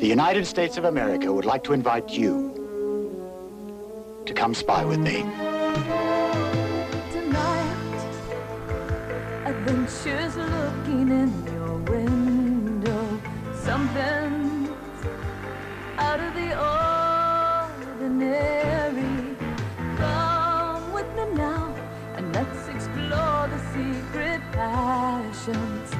The United States of America would like to invite you to come spy with me. Tonight, adventures looking in your window. Something out of the ordinary. Come with me now, and let's explore the secret passions.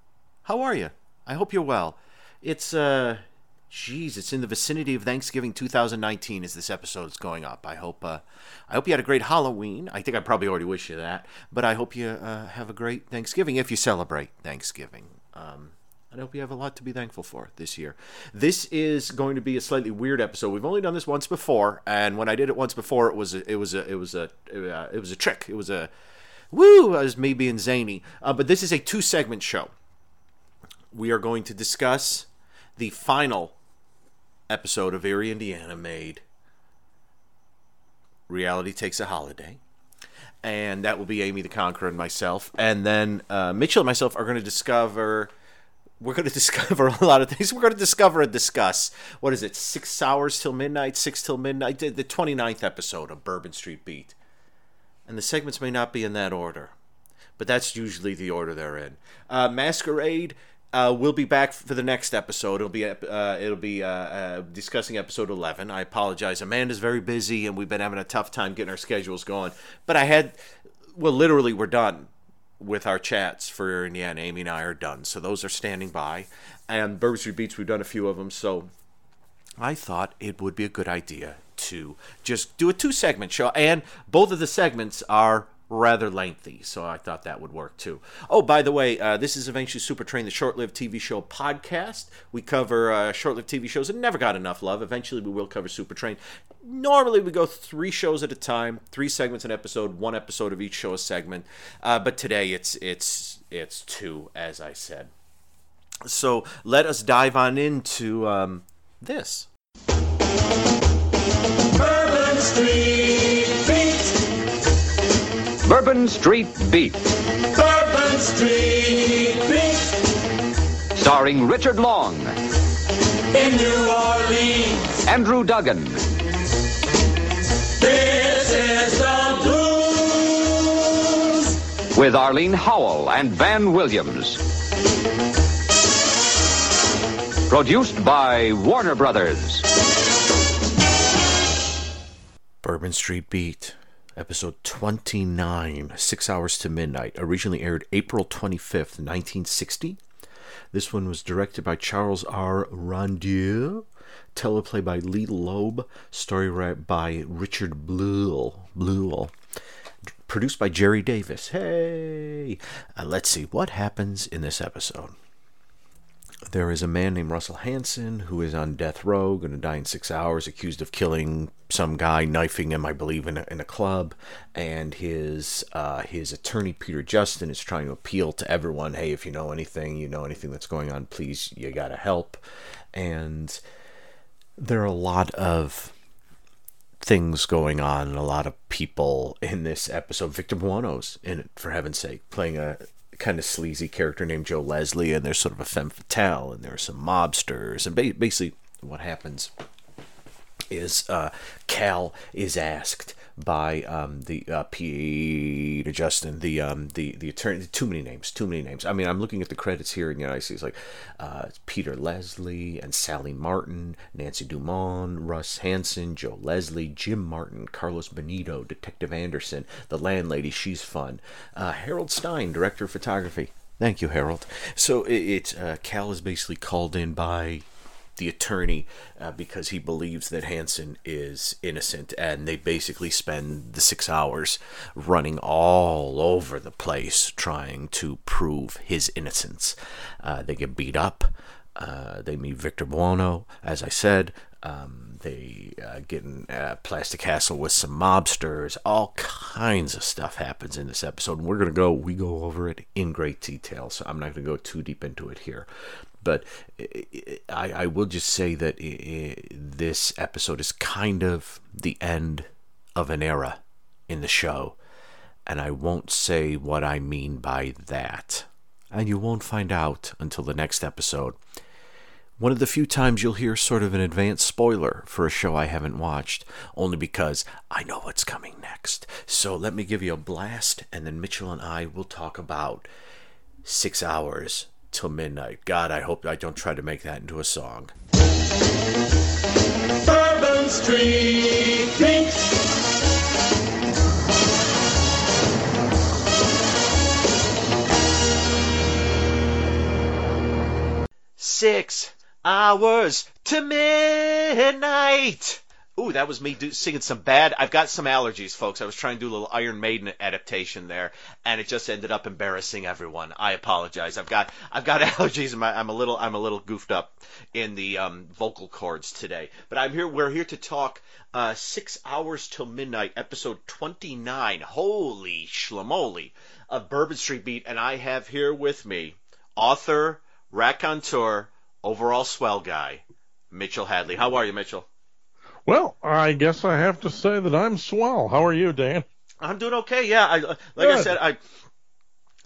How are you? I hope you're well. It's, uh, geez, it's in the vicinity of Thanksgiving 2019 as this episode is going up. I hope, uh, I hope you had a great Halloween. I think I probably already wish you that, but I hope you, uh, have a great Thanksgiving if you celebrate Thanksgiving. Um, I hope you have a lot to be thankful for this year. This is going to be a slightly weird episode. We've only done this once before, and when I did it once before, it was a, it was a it was a uh, it was a trick. It was a woo as me being zany. Uh, but this is a two segment show. We are going to discuss the final episode of Erie, Indiana, made Reality Takes a Holiday. And that will be Amy the Conqueror and myself. And then uh, Mitchell and myself are going to discover we're going to discover a lot of things. We're going to discover and discuss what is it, six hours till midnight, six till midnight, the the 29th episode of Bourbon Street Beat. And the segments may not be in that order, but that's usually the order they're in. Uh, Masquerade. Uh, we'll be back for the next episode. It'll be uh, it'll be uh, uh, discussing episode eleven. I apologize. Amanda's very busy, and we've been having a tough time getting our schedules going. But I had, well, literally, we're done with our chats for Indiana. Amy and I are done, so those are standing by. And Street Beats, we've done a few of them, so I thought it would be a good idea to just do a two segment show. And both of the segments are rather lengthy, so I thought that would work too. Oh, by the way, uh, this is Eventually Super Train, the short lived TV show podcast. We cover uh, short lived TV shows that never got enough love. Eventually, we will cover Super Train. Normally, we go three shows at a time, three segments an episode, one episode of each show a segment. Uh, but today, it's it's it's two, as I said. So let us dive on into um, this. Bourbon Street. Bourbon Street Beat, Bourbon Street Beat. starring Richard Long, In New Orleans. Andrew Duggan, This is the blues. with Arlene Howell and Van Williams. Produced by Warner Brothers. Bourbon Street Beat, episode 29, Six Hours to Midnight, originally aired April 25th, 1960. This one was directed by Charles R. Rondeau, teleplay by Lee Loeb, story by Richard Bluel. Bluel. Produced by Jerry Davis. Hey! Uh, let's see what happens in this episode. There is a man named Russell Hanson who is on death row, going to die in six hours, accused of killing some guy, knifing him, I believe, in a, in a club. And his uh, his attorney Peter Justin is trying to appeal to everyone. Hey, if you know anything, you know anything that's going on, please, you gotta help. And there are a lot of things going on and a lot of people in this episode. Victor Buono's in it, for heaven's sake, playing a kind of sleazy character named Joe Leslie, and there's sort of a femme fatale, and there are some mobsters, and ba- basically what happens is uh, Cal is asked by um, the uh, Peter Justin, the um, the the attorney. Too many names, too many names. I mean, I'm looking at the credits here, and you know, I see it's like uh, Peter Leslie and Sally Martin, Nancy Dumont, Russ Hanson, Joe Leslie, Jim Martin, Carlos Benito, Detective Anderson, the landlady. She's fun. Uh, Harold Stein, director of photography. Thank you, Harold. So it, it's uh, Cal is basically called in by the attorney uh, because he believes that Hansen is innocent, and they basically spend the six hours running all over the place trying to prove his innocence. Uh, they get beat up. Uh, they meet Victor Buono, as I said. Um, they uh, get in uh, Plastic Castle with some mobsters. All kinds of stuff happens in this episode, and we're gonna go. We go over it in great detail, so I'm not gonna go too deep into it here. But I, I will just say that this episode is kind of the end of an era in the show, and I won't say what I mean by that, and you won't find out until the next episode one of the few times you'll hear sort of an advanced spoiler for a show I haven't watched, only because I know what's coming next. So let me give you a blast, and then Mitchell and I will talk about six hours till midnight. God, I hope I don't try to make that into a song. Bourbon Street Beat. Six hours to midnight. Ooh, that was me do, singing some bad. I've got some allergies, folks. I was trying to do a little Iron Maiden adaptation there, and it just ended up embarrassing everyone. I apologize. I've got I've got allergies, and my, I'm a little I'm a little goofed up in the um, vocal cords today. But I'm here. We're here to talk uh, six hours till midnight, episode 29. Holy schlamoli of Bourbon Street Beat, and I have here with me author, raconteur, overall swell guy, Mitchell Hadley. How are you, Mitchell? Well, I guess I have to say that I'm swell. How are you, Dan? I'm doing okay. Yeah, I like I said, I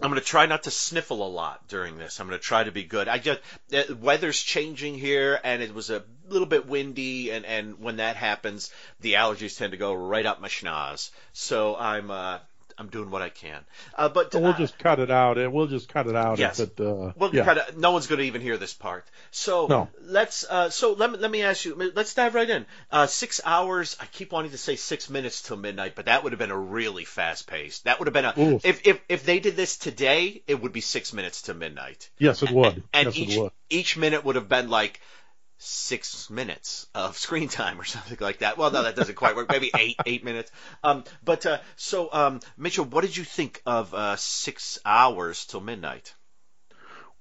I'm going to try not to sniffle a lot during this. I'm going to try to be good. I just the weather's changing here, and it was a little bit windy, and and when that happens, the allergies tend to go right up my schnoz. So I'm uh I'm doing what I can. Uh, but We'll uh, just cut it out. It- We'll just cut it out Yes. it. Uh, Well, yeah. kind of, no one's going to even hear this part. So No. let's. Uh, so let me let me ask you. Let's dive right in. Uh, six hours. I keep wanting to say six minutes till midnight, but that would have been a really fast pace. That would have been a. If if if they did this today, it would be six minutes to midnight. Yes, it would. And yes, each it would. each minute would have been like six minutes of screen time or something like that. Well, no, that doesn't quite work. Maybe eight eight minutes. Um, but uh, so um, Mitchell, what did you think of uh, six hours till midnight?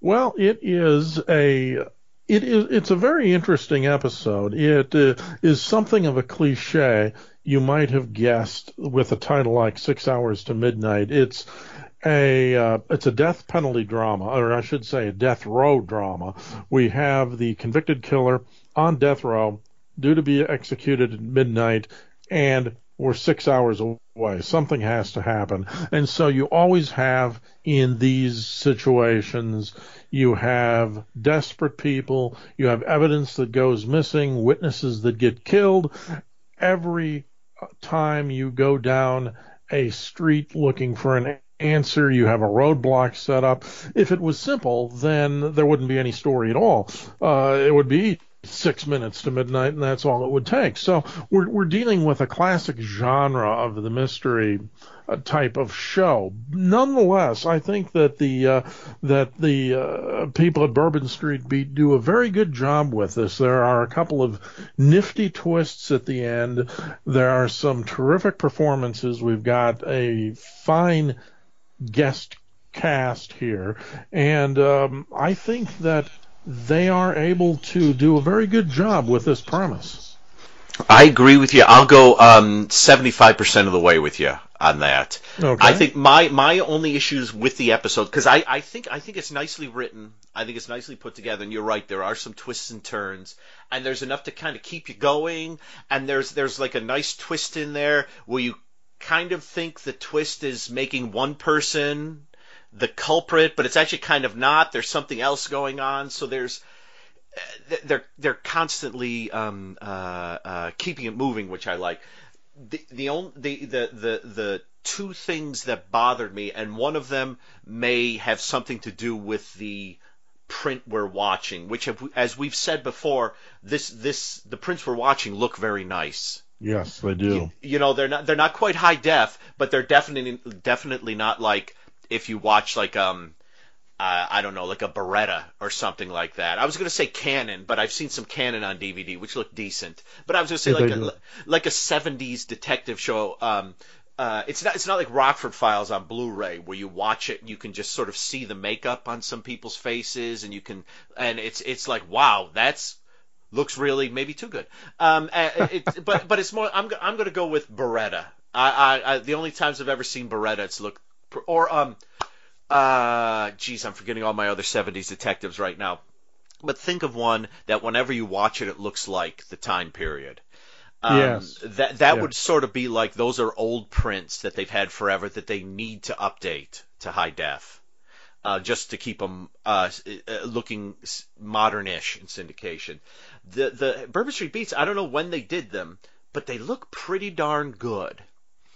Well, it is a. It is. It's a very interesting episode. It uh, is something of a cliche. You might have guessed with a title like Six Hours to Midnight. It's a uh, it's a death penalty drama, or I should say, a death row drama. We have the convicted killer on death row, due to be executed at midnight, and we're six hours away. Something has to happen, and so you always have in these situations. You have desperate people. You have evidence that goes missing, witnesses that get killed. Every time you go down a street looking for an answer, you have a roadblock set up. If it was simple, then there wouldn't be any story at all. Uh, it would be six minutes to midnight, and that's all it would take. So we're we're dealing with a classic genre of the mystery uh, type of show. Nonetheless, I think that the uh, that the uh, people at Bourbon Street Beat do a very good job with this. There are a couple of nifty twists at the end. There are some terrific performances. We've got a fine guest cast here, and um, I think that they are able to do a very good job with this premise. I agree with you. I'll go um, 75% of the way with you on that. Okay. I think my my only issues with the episode because I, I think I think it's nicely written. I think it's nicely put together, and you're right. There are some twists and turns, and there's enough to kind of keep you going. And there's there's like a nice twist in there where you kind of think the twist is making one person the culprit, but it's actually kind of not. There's something else going on. So there's they're they're constantly um, uh, uh, keeping it moving, which I like. The the only the, the the the two things that bothered me, and one of them may have something to do with the print we're watching, which have, as we've said before, this this the prints we're watching look very nice. Yes, they do. You know, they're not they're not quite high def, but they're definitely definitely not like if you watch like um uh, I don't know, like a Baretta or something like that. I was going to say Cannon, but I've seen some Cannon on DVD, which look decent. But I was going to say Yeah, like a, do. like a '70s detective show. Um, uh, it's not it's not like Rockford Files on Blu-ray where you watch it and you can just sort of see the makeup on some people's faces and you can and it's it's like wow that's looks really maybe too good. Um, uh, it, but but it's more. I'm I'm going to go with Baretta. I, I, I the only times I've ever seen Baretta, it's look or um, uh, geez, I'm forgetting all my other '70s detectives right now. But think of one that whenever you watch it, it looks like the time period. Um, Yes. That that would sort of be like those are old prints that they've had forever that they need to update to high def. Uh, just to keep them uh, uh, looking modern-ish in syndication. The the Bourbon Street Beats, I don't know when they did them, but they look pretty darn good.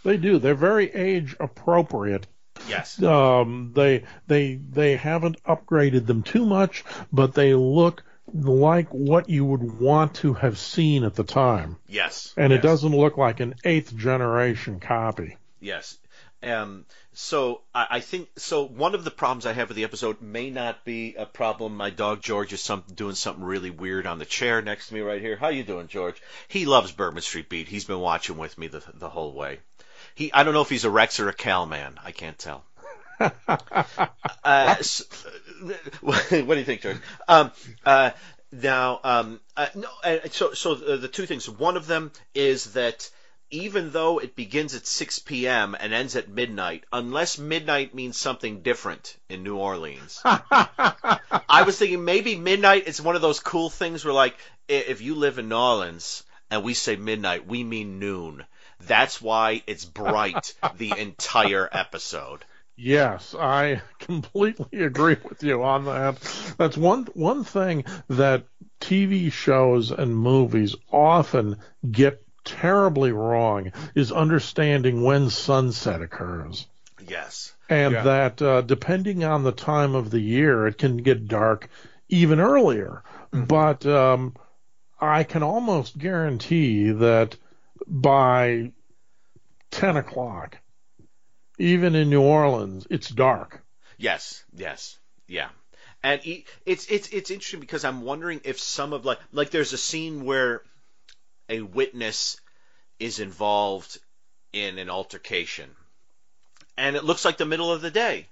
They do. They're very age appropriate. Yes. Um, they they they haven't upgraded them too much, but they look like what you would want to have seen at the time. Yes. And it doesn't look like an eighth generation copy. Yes. Um, so I, I think so. One of the problems I have with the episode may not be a problem. My dog George is some, doing something really weird on the chair next to me right here. How you doing, George? He loves Bourbon Street Beat. He's been watching with me the the whole way. He I don't know if he's a Rex or a Cal man. I can't tell. uh, s- what do you think, George? Um, uh, now, um, uh, no, uh, so so uh, the two things. One of them is that even though it begins at 6 p.m. and ends at midnight, unless midnight means something different in New Orleans. I was thinking maybe midnight is one of those cool things where, like, if you live in New Orleans and we say midnight, we mean noon. That's why it's bright the entire episode. Yes, I completely agree with you on that. That's one one thing that TV shows and movies often get terribly wrong is understanding when sunset occurs. Yes. And Yeah. that uh, depending on the time of the year, it can get dark even earlier. But um, I can almost guarantee that by 10 o'clock, even in New Orleans, it's dark. Yes, yes, yeah. And e- it's it's it's interesting because I'm wondering if some of like like there's a scene where a witness is involved in an altercation, and it looks like the middle of the day.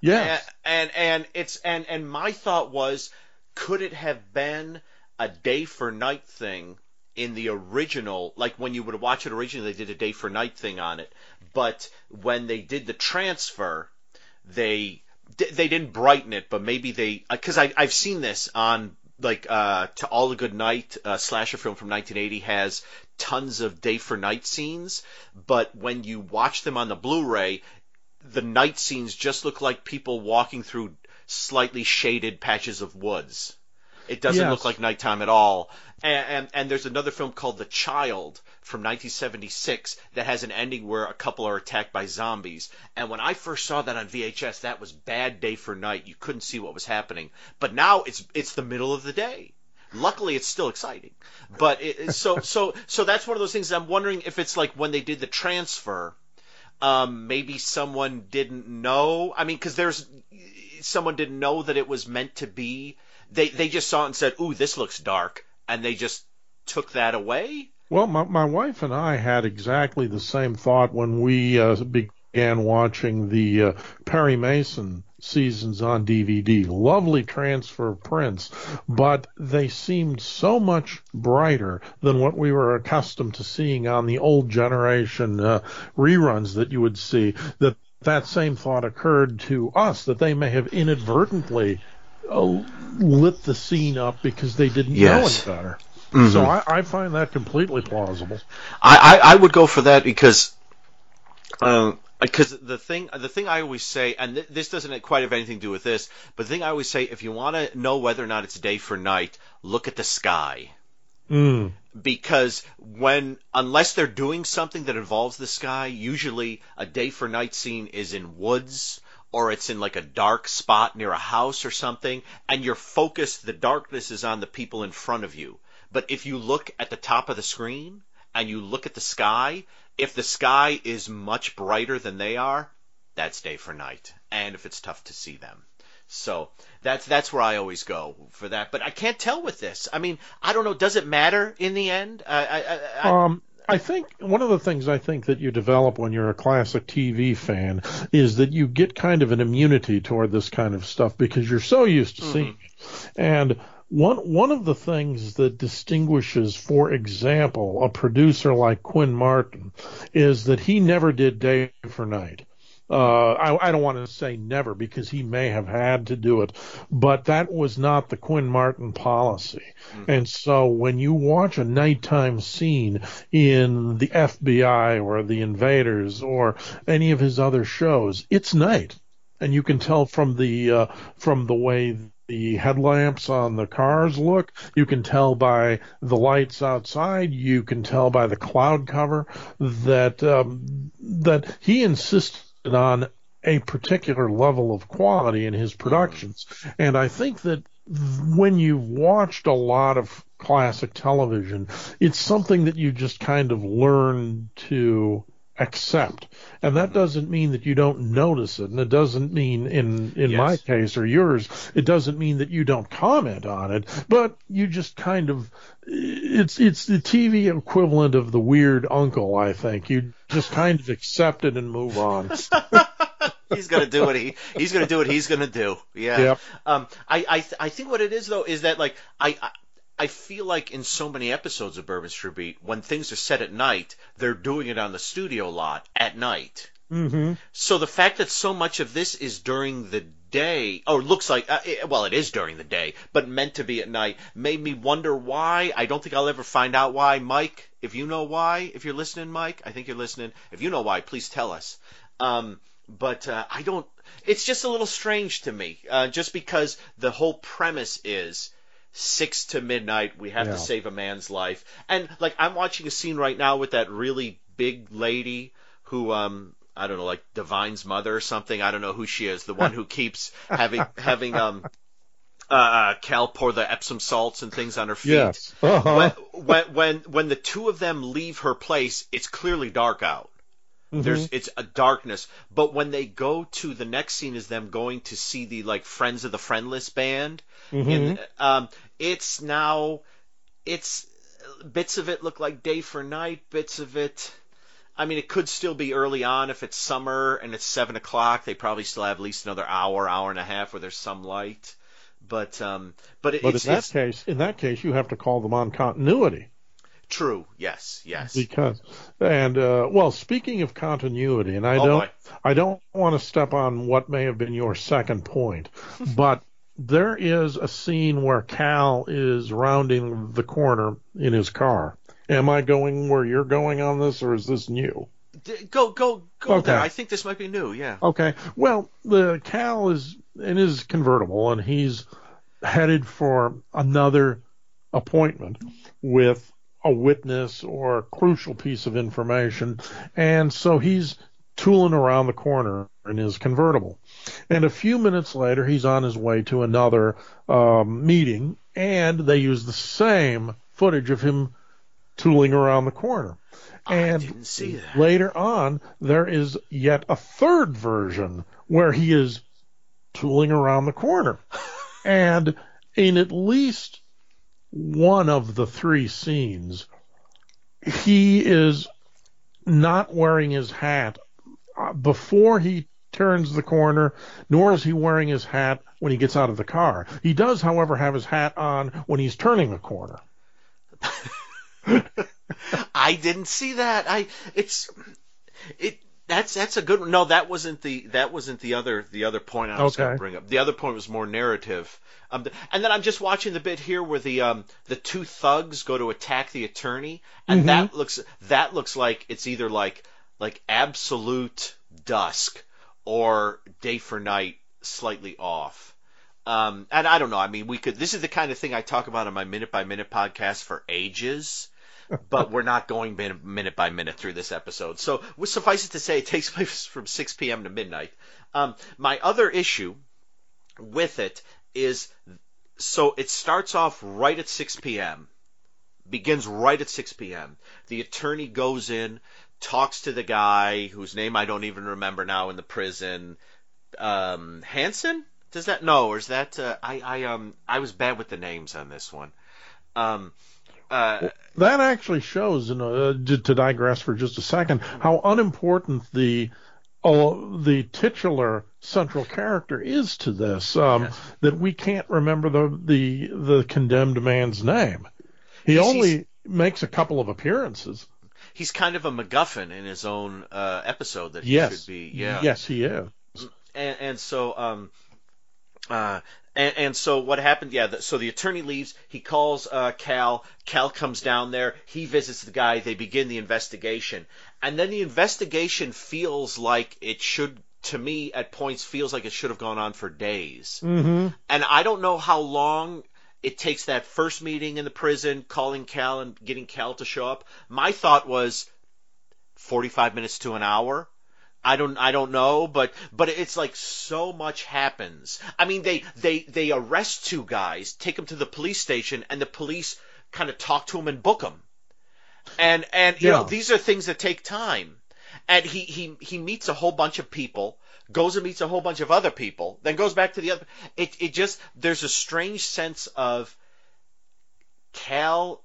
Yes. And, and and it's and and my thought was, could it have been a day for night thing in the original? Like when you would watch it originally, they did a day for night thing on it, but when they did the transfer, they they didn't brighten it, but maybe they because I I've seen this on like uh to all a good night uh, slasher film from 1980 has tons of day for night scenes but when you watch them on the blu-ray the night scenes just look like people walking through slightly shaded patches of woods. It doesn't Yes. look like nighttime at all. And, and and there's another film called The Child from 1976 that has an ending where a couple are attacked by zombies. And when I first saw that on VHS, that was bad day for night. You couldn't see what was happening. But now it's it's the middle of the day. Luckily, it's still exciting. But it, so so so that's one of those things. I'm wondering if it's like when they did the transfer um, maybe someone didn't know. I mean, because there's someone didn't know that it was meant to be. They they just saw it and said, "Ooh, this looks dark," and they just took that away. Well, my, my wife and I had exactly the same thought when we uh, began watching the uh, Perry Mason seasons on DVD. Lovely transfer prints, but they seemed so much brighter than what we were accustomed to seeing on the old generation uh, reruns that you would see. That that same thought occurred to us that they may have inadvertently uh, lit the scene up because they didn't Yes. know any better. So I, I find that completely plausible. I, I, I would go for that because, um, because the thing the thing I always say, and th- this doesn't quite have anything to do with this, but the thing I always say, if you want to know whether or not it's day for night, look at the sky. Mm. because when unless they're doing something that involves the sky, usually a day for night scene is in woods or it's in like a dark spot near a house or something and your focus the darkness is on the people in front of you. But if you look at the top of the screen and you look at the sky, if the sky is much brighter than they are, that's day for night. And if it's tough to see them. So that's that's where I always go for that. But I can't tell with this. I mean, I don't know. Does it matter in the end? I, I, I, Um, I think one of the things I think that you develop when you're a classic TV fan is that you get kind of an immunity toward this kind of stuff because you're so used to seeing it. And one one of the things that distinguishes, for example, a producer like Quinn Martin is that he never did day for night. Uh, I, I don't want to say never because he may have had to do it, but that was not the Quinn Martin policy. And so when you watch a nighttime scene in the FBI or the Invaders or any of his other shows, it's night, and you can tell from the uh, from the way the headlamps on the cars look. You can tell by the lights outside. You can tell by the cloud cover that um, that he insisted on a particular level of quality in his productions. And I think that when you've watched a lot of classic television, it's something that you just kind of learn to accept. And that doesn't mean that you don't notice it. And it doesn't mean in, in my case or yours, it doesn't mean that you don't comment on it, but you just kind of, it's, it's the TV equivalent of the weird uncle, I think. You just kind of accept it and move on. he's gonna do what he he's gonna do what he's gonna do. Yeah. Yep. Um. I I I think what it is though is that like I. I I feel like in so many episodes of Bourbon Street Beat, when things are set at night, they're doing it on the studio lot at night. hmm So the fact that so much of this is during the day, or looks like, uh, it, well, it is during the day, but meant to be at night, made me wonder why. I don't think I'll ever find out why. Mike, if you know why, if you're listening, Mike, I think you're listening. If you know why, please tell us. Um, but uh, I don't. It's just a little strange to me, uh, just because the whole premise is six to midnight. We have Yeah. to save a man's life, and like I'm watching a scene right now with that really big lady who um I don't know like Divine's mother or something. I don't know who she is. The one who keeps having having um uh, uh Cal pour the Epsom salts and things on her feet. Yes. Uh-huh. When, when when when the two of them leave her place, it's clearly dark out. There's it's a darkness, but when they go to the next scene is them going to see the like Friends of the Friendless band. And, um, it's now it's bits of it look like day for night, bits of it. I mean, it could still be early on if it's summer and it's seven o'clock. They probably still have at least another hour, hour and a half where there's some light. But um, but, it, But it's, in that case, in that case, you have to call them on continuity true. Yes, yes. because, and uh, well, speaking of continuity, and I Oh, don't, boy. I don't want to step on what may have been your second point, but there is a scene where Cal is rounding the corner in his car. Am I going where you're going on this, or is this new? Go go go Okay. there. I think this might be new. Yeah. Okay. Well, the Cal is in his convertible and he's headed for another appointment with a witness or a crucial piece of information. And so he's tooling around the corner in his convertible. And a few minutes later, he's on his way to another um, meeting and they use the same footage of him tooling around the corner. And didn't see that. later on, there is yet a third version where he is tooling around the corner. and in at least one of the three scenes, he is not wearing his hat uh, before he turns the corner, nor is he wearing his hat when he gets out of the car. He does, however, have his hat on when he's turning the corner. I didn't see that. I it's it that's that's a good one. No, that wasn't the that wasn't the other the other point I was going to bring up. The other point was more narrative. Um, and then I'm just watching the bit here where the um the two thugs go to attack the attorney, and that looks that looks like it's either like like absolute dusk or day for night slightly off. Um, and I don't know. I mean, we could. This is the kind of thing I talk about on my minute by minute podcast for ages but we're not going minute by minute through this episode. So, suffice it to say, it takes place from 6 p.m. to midnight. Um, my other issue with it is so it starts off right at 6 p.m., begins right at 6 p.m. The attorney goes in, talks to the guy whose name I don't even remember now in the prison. Um, Hanson? Does that no, or is that uh, I I um I was bad with the names on this one. Um, uh, That actually shows, and uh, to digress for just a second, how unimportant the uh, the titular central character is to this. Um, Yes. That we can't remember the the the condemned man's name. He He's- only makes a couple of appearances. he's kind of a MacGuffin in his own uh, episode that he Yes, should be. Yeah. yes, he is. and, and so um uh and, and so what happened yeah the, so the attorney leaves he calls uh cal cal comes down there he visits the guy they begin the investigation. And then the investigation feels like it should to me at points feels like it should have gone on for days. Hmm and i don't know how long it takes that first meeting in the prison calling cal and getting cal to show up. My thought was 45 minutes to an hour I don't I don't know, but but it's like so much happens. I mean, they they they arrest two guys, take them to the police station, and the police kind of talk to them and book them. And and you know these are things that take time. And he he he meets a whole bunch of people, goes and meets a whole bunch of other people, then goes back to the other. It it just there's a strange sense of Cal.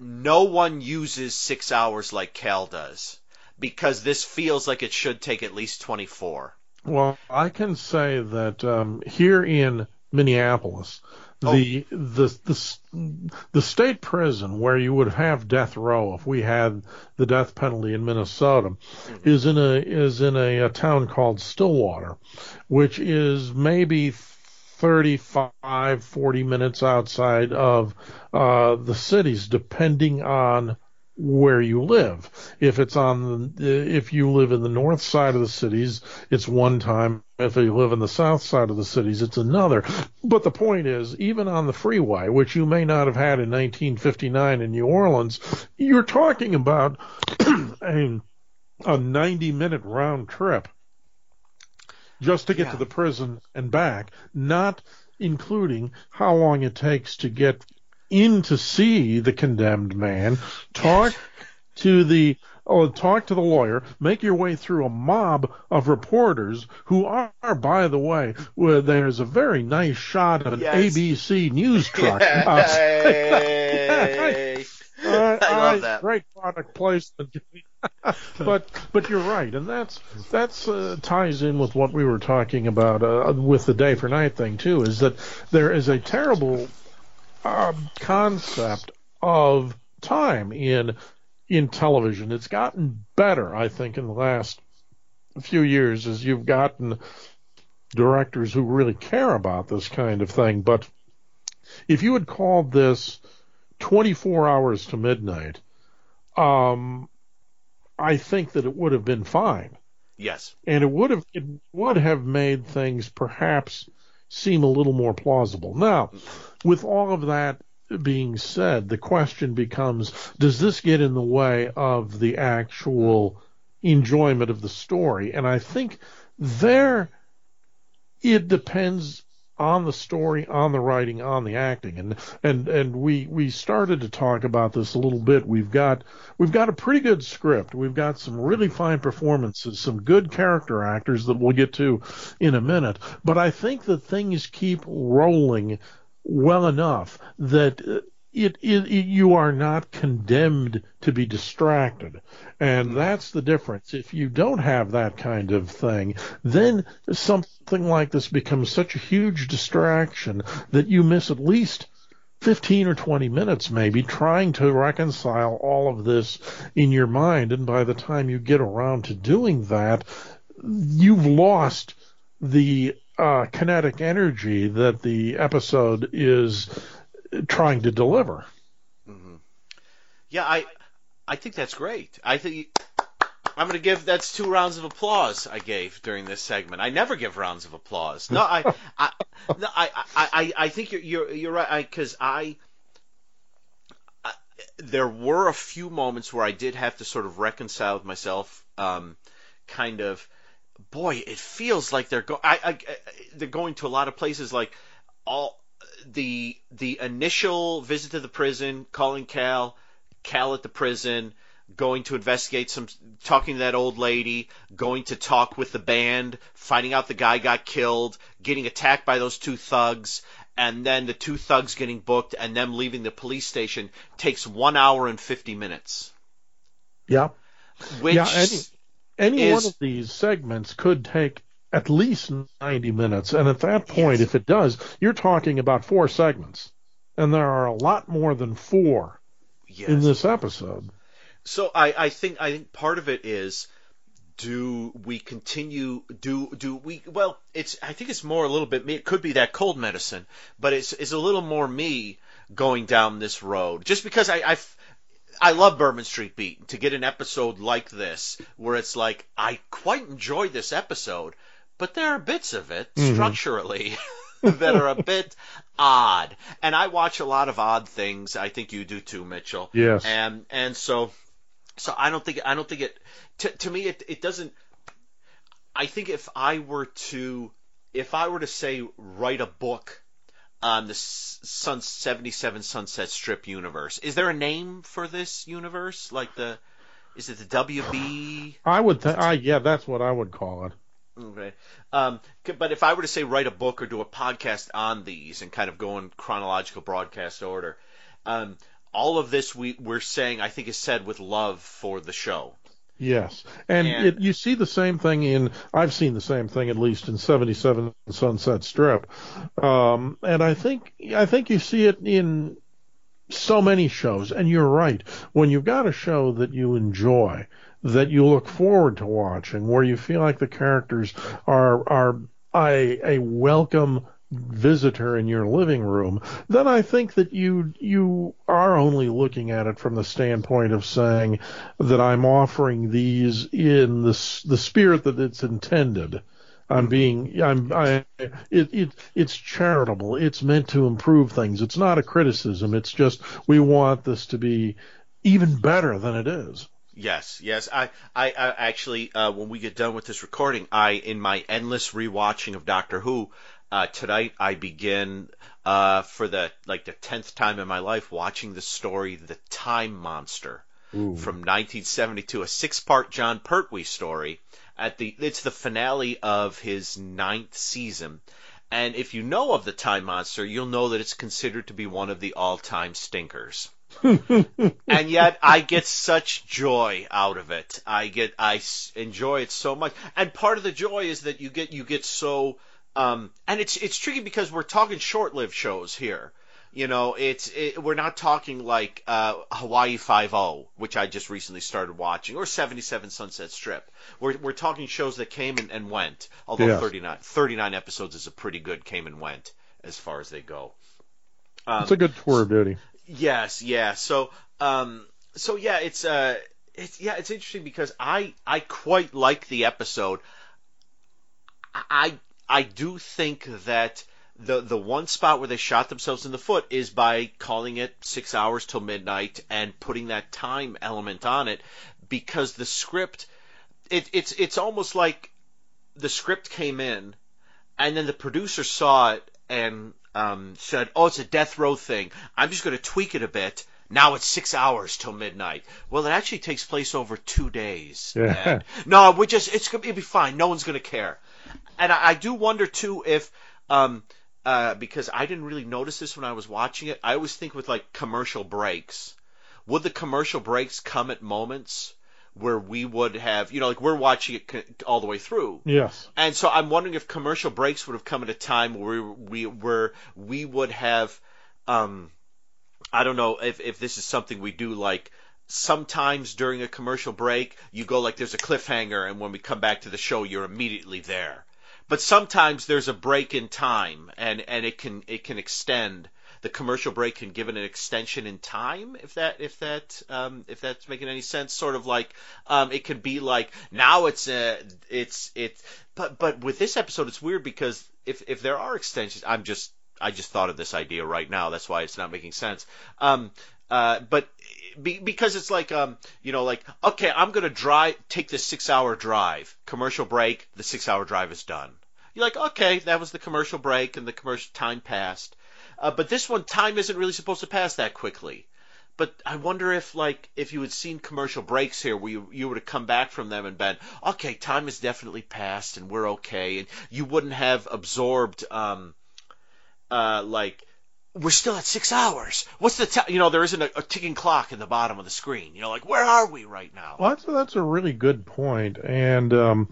No one uses six hours like Cal does because this feels like it should take at least 24. Well, I can say that um, here in Minneapolis, Oh. the the the the state prison where you would have death row if we had the death penalty in Minnesota Mm-hmm. is in a is in a, a town called Stillwater, which is maybe 35 40 minutes outside of uh, the cities depending on where you live. If it's on the, if you live in the north side of the cities, it's one time. If you live in the south side of the cities, it's another. But the point is, even on the freeway, which you may not have had in 1959 in New Orleans, you're talking about a, a 90 minute round trip just to get Yeah. to the prison and back, not including how long it takes to get in to see the condemned man, talk to the oh, talk to the lawyer, make your way through a mob of reporters who are, by the way, where there's a very nice shot of an Yes. ABC news truck. outside. Uh, I love uh, that. Great product placement. but but you're right, and that's that's uh, ties in with what we were talking about uh, with the day for night thing too. Is that there is a terrible um, concept of time in in television. It's gotten better, I think, in the last few years as you've gotten directors who really care about this kind of thing. But if you had called this 24 hours to midnight, um, I think that it would have been fine, Yes. and it would have it would have made things perhaps seem a little more plausible. Now, with all of that being said, the question becomes: Does this get in the way of the actual enjoyment of the story? And I think there it depends on the story, on the writing, on the acting, and and and we we started to talk about this a little bit. We've got we've got a pretty good script. We've got some really fine performances, some good character actors that we'll get to in a minute. But I think that things keep rolling well enough that it, it, it you are not condemned to be distracted. And that's the difference. If you don't have that kind of thing then something like this becomes such a huge distraction that you miss at least 15 or 20 minutes maybe trying to reconcile all of this in your mind. And by the time you get around to doing that you've lost the uh, kinetic energy that the episode is trying to deliver. Yeah, I I think that's great. I think I'm going to give that's two rounds of applause I gave during this segment. I never give rounds of applause. No, I I no, I, I, I, think you're you're you're right because I, I there were a few moments where I did have to sort of reconcile with myself um kind of boy, it feels like they're go I, I they're going to a lot of places like all the the initial visit to the prison, calling Cal, Cal at the prison, going to investigate some, talking to that old lady, going to talk with the band, finding out the guy got killed, getting attacked by those two thugs, and then the two thugs getting booked and them leaving the police station takes one hour and 50 minutes. Yeah. Which Yeah, any- Any one of these segments could take at least 90 minutes. And at that point, Yes. if it does, you're talking about four segments. And there are a lot more than four yes. in this episode. So I, I think I think part of it is do we continue do do we well it's I think it's more a little bit me it could be that cold medicine but it's it's a little more me going down this road just because I I love Bourbon Street Beat to get an episode like this where it's like I quite enjoyed this episode but there are bits of it mm-hmm. structurally that are a bit odd. And I watch a lot of odd things. I think you do too Mitchell. Yes. and and so so I don't think I don't think it to, to me it it doesn't I think if I were to if I were to say write a book on the Sun 77 Sunset Strip universe is there a name for this universe? Like the is it the WB I would think, I, yeah, that's what I would call it. Okay. Um, but if I were to say write a book or do a podcast on these and kind of go in chronological broadcast order, um, all of this we, we're saying I think is said with love for the show. Yes, and, And- it, you see the same thing in. I've seen the same thing at least in '77 Sunset Strip, um, and I think I think you see it in so many shows. And you're right. When you've got a show that you enjoy, that you look forward to watching, where you feel like the characters are are a, a welcome visitor in your living room, then I think that you you are only looking at it from the standpoint of saying that I'm offering these in the the spirit that it's intended. I'm being I'm I it, it it's charitable. It's meant to improve things. It's not a criticism. It's just we want this to be even better than it is. Yes, yes. I, I, I actually, uh, when we get done with this recording, I, in my endless rewatching of Doctor Who, uh, tonight I begin, uh, for the, like the tenth time in my life watching the story, The Time Monster. from 1972, a six-part Jon Pertwee story. At the, it's the finale of his ninth season. And if you know of the Time Monster, you'll know that it's considered to be one of the all-time stinkers. and yet I get such joy out of it. I get I enjoy it so much, and part of the joy is that you get you get so um, and it's it's tricky because we're talking short-lived shows here. You know, it's it, we're not talking like uh, Hawaii Five O, which I just recently started watching, or 77 Sunset Strip. We're we're talking shows that came and, and went. Although Yes. 39 39 episodes is a pretty good came and went as far as they go. Um, It's a good tour of duty. Yes, yeah. So, um, so yeah, it's uh, it's yeah, it's interesting because I I quite like the episode. I I do think that the the one spot where they shot themselves in the foot is by calling it six hours till midnight and putting that time element on it because the script it, it's it's almost like the script came in and then the producer saw it and um, said, "Oh, it's a death row thing. I'm just going to tweak it a bit. Now it's six hours till midnight." Well, it actually takes place over two days. Yeah. No, we just it's gonna it'll be fine. No one's going to care. And I, I do wonder too if um, uh, because I didn't really notice this when I was watching it. I always think with like commercial breaks. Would the commercial breaks come at moments where we would have, you know, like we're watching it all the way through, Yes. and so I'm wondering if commercial breaks would have come at a time where we, we where we would have, um, I don't know if if this is something we do like sometimes during a commercial break you go like there's a cliffhanger and when we come back to the show you're immediately there. But sometimes there's a break in time and and it can it can extend the commercial break can give it an extension in time if that if that um, if that's making any sense sort of like um, it could be like now it's uh, it's it's but but with this episode it's weird because if if there are extensions I'm just I just thought of this idea right now that's why it's not making sense um uh, but be, because it's like um, you know, like okay, I'm gonna drive, take this six-hour drive, commercial break, the six-hour drive is done. You're like, okay, that was the commercial break, and the commercial time passed. Uh, but this one, time isn't really supposed to pass that quickly. but I wonder if like if you had seen commercial breaks here, where you you would have come back from them and been okay, time has definitely passed and we're okay, and you wouldn't have absorbed um uh like we're still at six hours. What's the time? You know, there isn't a, a ticking clock in the bottom of the screen. You know, like where are we right now? Well, that's that's a really good. And um,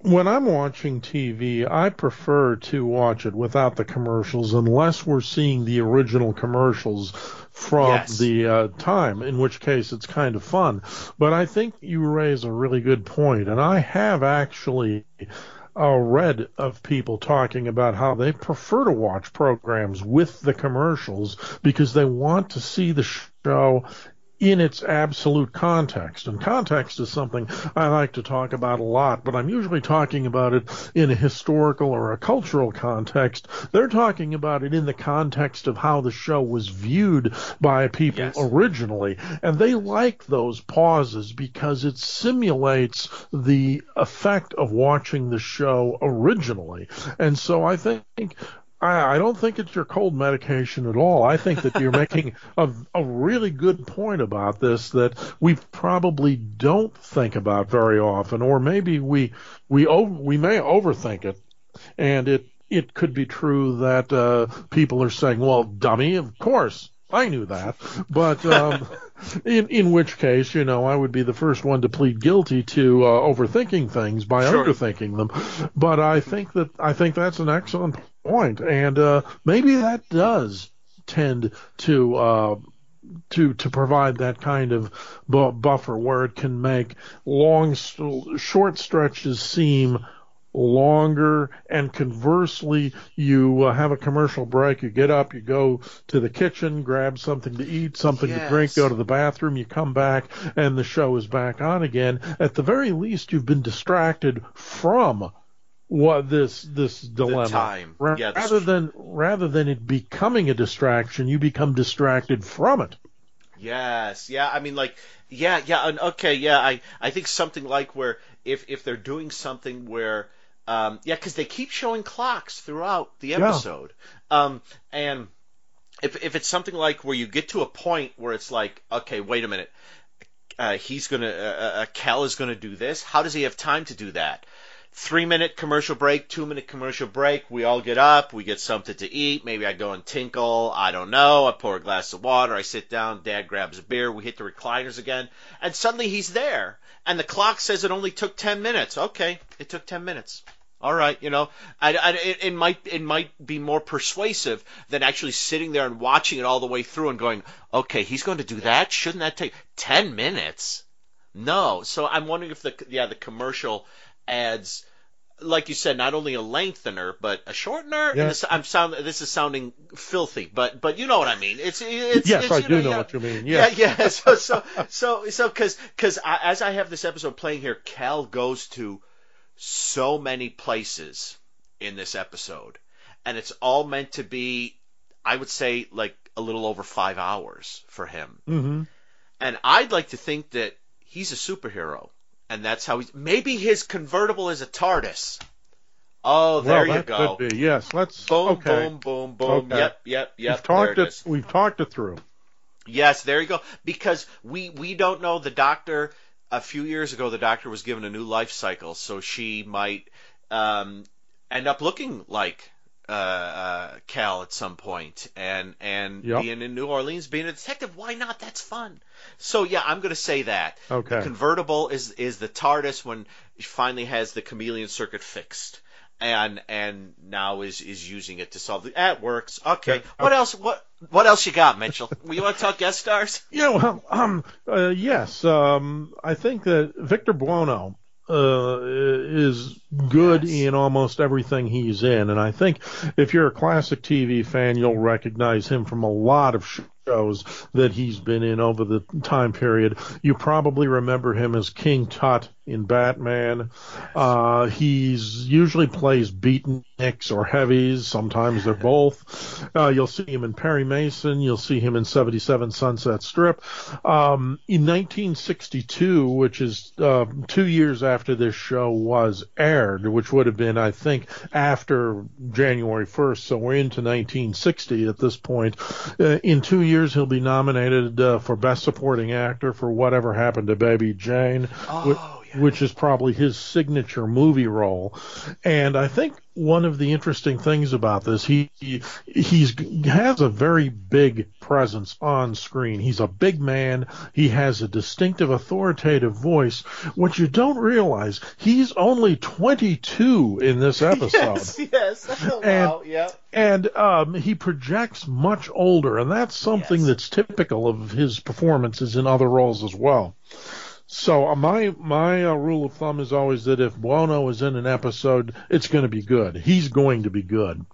when I'm watching TV, I prefer to watch it without the commercials, unless we're seeing the original commercials from Yes. the uh, time. In which case, it's kind of fun. But I think you raise a really good point, and I have actually. Uh, read of people talking about how they prefer to watch programs with the commercials because they want to see the show in its absolute context. And context is something I like to talk about a lot, but I'm usually talking about it in a historical or a cultural context. They're talking about it in the context of how the show was viewed by people Yes. originally. And they like those pauses because it simulates the effect of watching the show originally. And so I think I, I don't think it's your cold medication at all. I think that you're making a, a really good point about this that we probably don't think about very often, or maybe we we over, we may overthink it, and it it could be true that uh, people are saying, "Well, dummy, of course." I knew that, but um, in in which case, you know, I would be the first one to plead guilty to uh, overthinking things by Sure. underthinking them. But I think that I think that's an excellent point, and uh, maybe that does tend to uh, to to provide that kind of bu- buffer where it can make long, st- short stretches seem longer, and conversely, you uh, have a commercial break, you get up, you go to the kitchen, grab something to eat, something to drink, go to the bathroom, you come back, and the show is back on again. At the very least, you've been distracted from what this this dilemma time. Ra- Yeah, rather than rather than it becoming a distraction you become distracted from it Yes, yeah. I mean, like, yeah, yeah. And okay, yeah. I I think something like where if if they're doing something where, um, yeah, because they keep showing clocks throughout the episode, um, and if if it's something like where you get to a point where it's like, okay, wait a minute, uh, he's gonna, uh, uh, Cal is gonna do this. How does he have time to do that? Three minute commercial break, two minute commercial break. We all get up, we get something to eat. Maybe I go and tinkle. I don't know. I pour a glass of water. I sit down. Dad grabs a beer. We hit the recliners again, and suddenly he's there. And the clock says it only took ten minutes. Okay, it took ten minutes. All right, you know, I, I, it, it might it might be more persuasive than actually sitting there and watching it all the way through and going, okay, he's going to do that. Shouldn't that take ten minutes? No. So I'm wondering if the yeah the commercial adds, like you said, not only a lengthener but a shortener. Yeah. And this, I'm sound this is sounding filthy, but but you know what I mean. It's it's yes it's, i you do know yeah. what you mean Yeah, yes yeah. So, so, so, so, because, because as I have this episode playing here, Cal goes to so many places in this episode, and it's all meant to be, I would say, like a little over five hours for him. hmm And I'd like to think that he's a superhero, and that's how he's. Maybe his convertible is a TARDIS. Oh, there well, you go. could be yes let's Boom, okay boom, boom, boom. Okay. Yep, yep, yep. we've talked it it, we've talked it through Yes, there you go. Because we we don't know the doctor. A few years ago, the doctor was given a new life cycle, so she might um, end up looking like uh, uh, Cal at some point, and and Yep. being in New Orleans, being a detective. Why not? That's fun. So yeah, I'm going to say that. Okay. The convertible is is the TARDIS when finally has the chameleon circuit fixed. And and now is is using it to solve the. That works. Okay. What else? What what else you got, Mitchell? you want to talk guest stars? Yeah, well, um, uh, yes, um, I think that Victor Buono uh, is good Yes. in almost everything he's in, and I think if you're a classic TV fan, you'll recognize him from a lot of shows that he's been in over the time period. You probably remember him as King Tut in Batman. Uh, he's usually plays beatniks or heavies. Sometimes they're both. Uh, you'll see him in Perry Mason. You'll see him in 77 Sunset Strip. Um, in 1962, which is uh, two years after this show was aired, which would have been, I think, after January 1st, so we're into 1960 at this point. Uh, in two years years, he'll be nominated uh, for Best Supporting Actor for Whatever Happened to Baby Jane, Oh, yeah. which is probably his signature movie role. And I think one of the interesting things about this, he, he he's has a very big presence on screen. He's a big man. He has a distinctive, authoritative voice. What you don't realize, he's only 22 in this episode Yes, yes. Oh, And- wow, yeah. and um, he projects much older, and that's something Yes. that's typical of his performances in other roles as well. So uh, my my uh, rule of thumb is always that if Buono is in an episode, it's going to be good. He's going to be good.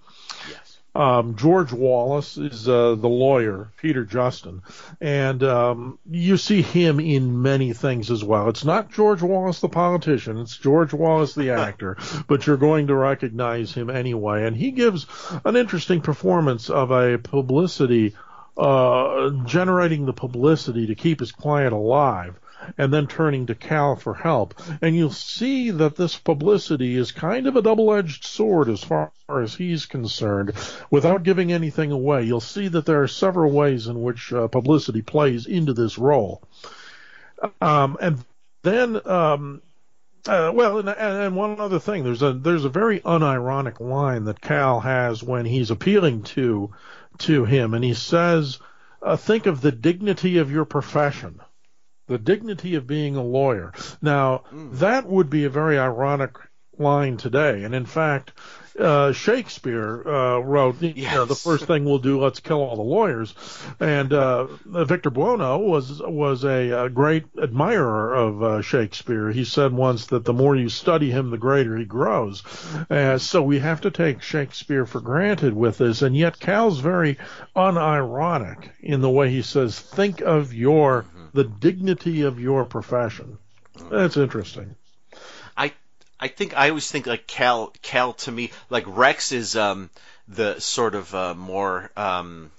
Yes. Um, George Wallace is uh, the lawyer, Peter Justin, and um, you see him in many things as well. It's not George Wallace the politician; it's George Wallace the actor, but you're going to recognize him anyway. And he gives an interesting performance of a publicity, uh, generating the publicity to keep his client alive. And then turning to Cal for help. And you'll see that this publicity is kind of a double edged sword as far as he's concerned. Without giving anything away, you'll see that there are several ways in which uh, publicity plays into this role. Um, and then, um, uh, well, and, and one other thing, there's a there's a very unironic line that Cal has when he's appealing to to him, and he says, uh, "Think of the dignity of your profession." The dignity of being a lawyer. Now, that would be a very ironic line today. And in fact, uh, Shakespeare uh, wrote, you know, the first thing we'll do, let's kill all the lawyers. And uh, Victor Buono was was a, a great admirer of uh, Shakespeare. He said once that the more you study him, the greater he grows. Uh, so we have to take Shakespeare for granted with this. And yet Cal's very unironic in the way he says, think of your the dignity of your profession. That's interesting. I I think I always think like Cal Cal to me like Rex is um the sort of uh, more um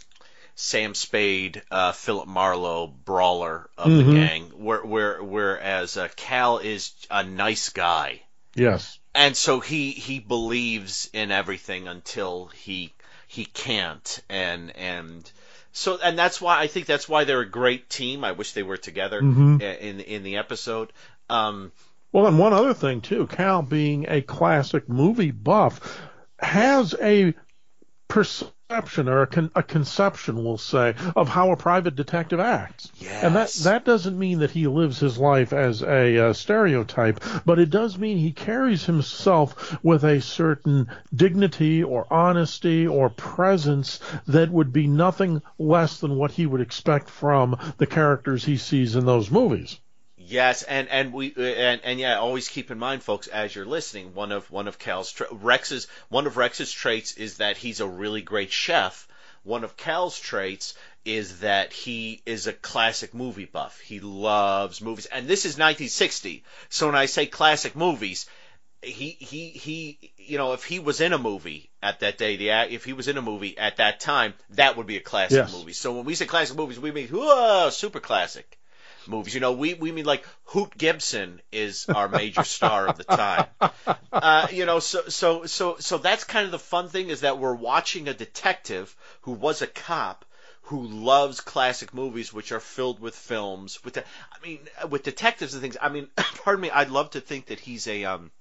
Sam Spade, uh, Philip Marlowe brawler of the gang, where, where whereas uh, Cal is a nice guy, Yes. and so he he believes in everything until he he can't, and and so and that's why I think that's why they're a great team. I wish they were together Mhm. in in the episode. Um, Well, and one other thing too, Cal being a classic movie buff has a or a, con- a conception, we'll say, of how a private detective acts. And that that doesn't mean that he lives his life as a uh, stereotype, but it does mean he carries himself with a certain dignity or honesty or presence that would be nothing less than what he would expect from the characters he sees in those movies. Yes, and and we and and yeah, always keep in mind, folks, as you're listening, one of one of Cal's tra- Rex's one of Rex's traits is that he's a really great chef. One of Cal's traits is that he is a classic movie buff. He loves movies, and this is 1960. So when I say classic movies, he he he you know if he was in a movie at that day the if he was in a movie at that time that would be a classic Yes. movie so when we say classic movies we mean whoa super classic movies. You know we we mean like Hoot Gibson is our major star of the time. Uh, you know so so so so that's kind of the fun thing is that we're watching a detective who was a cop who loves classic movies which are filled with films with the, I mean with detectives and things. I mean pardon me I'd love to think that he's a um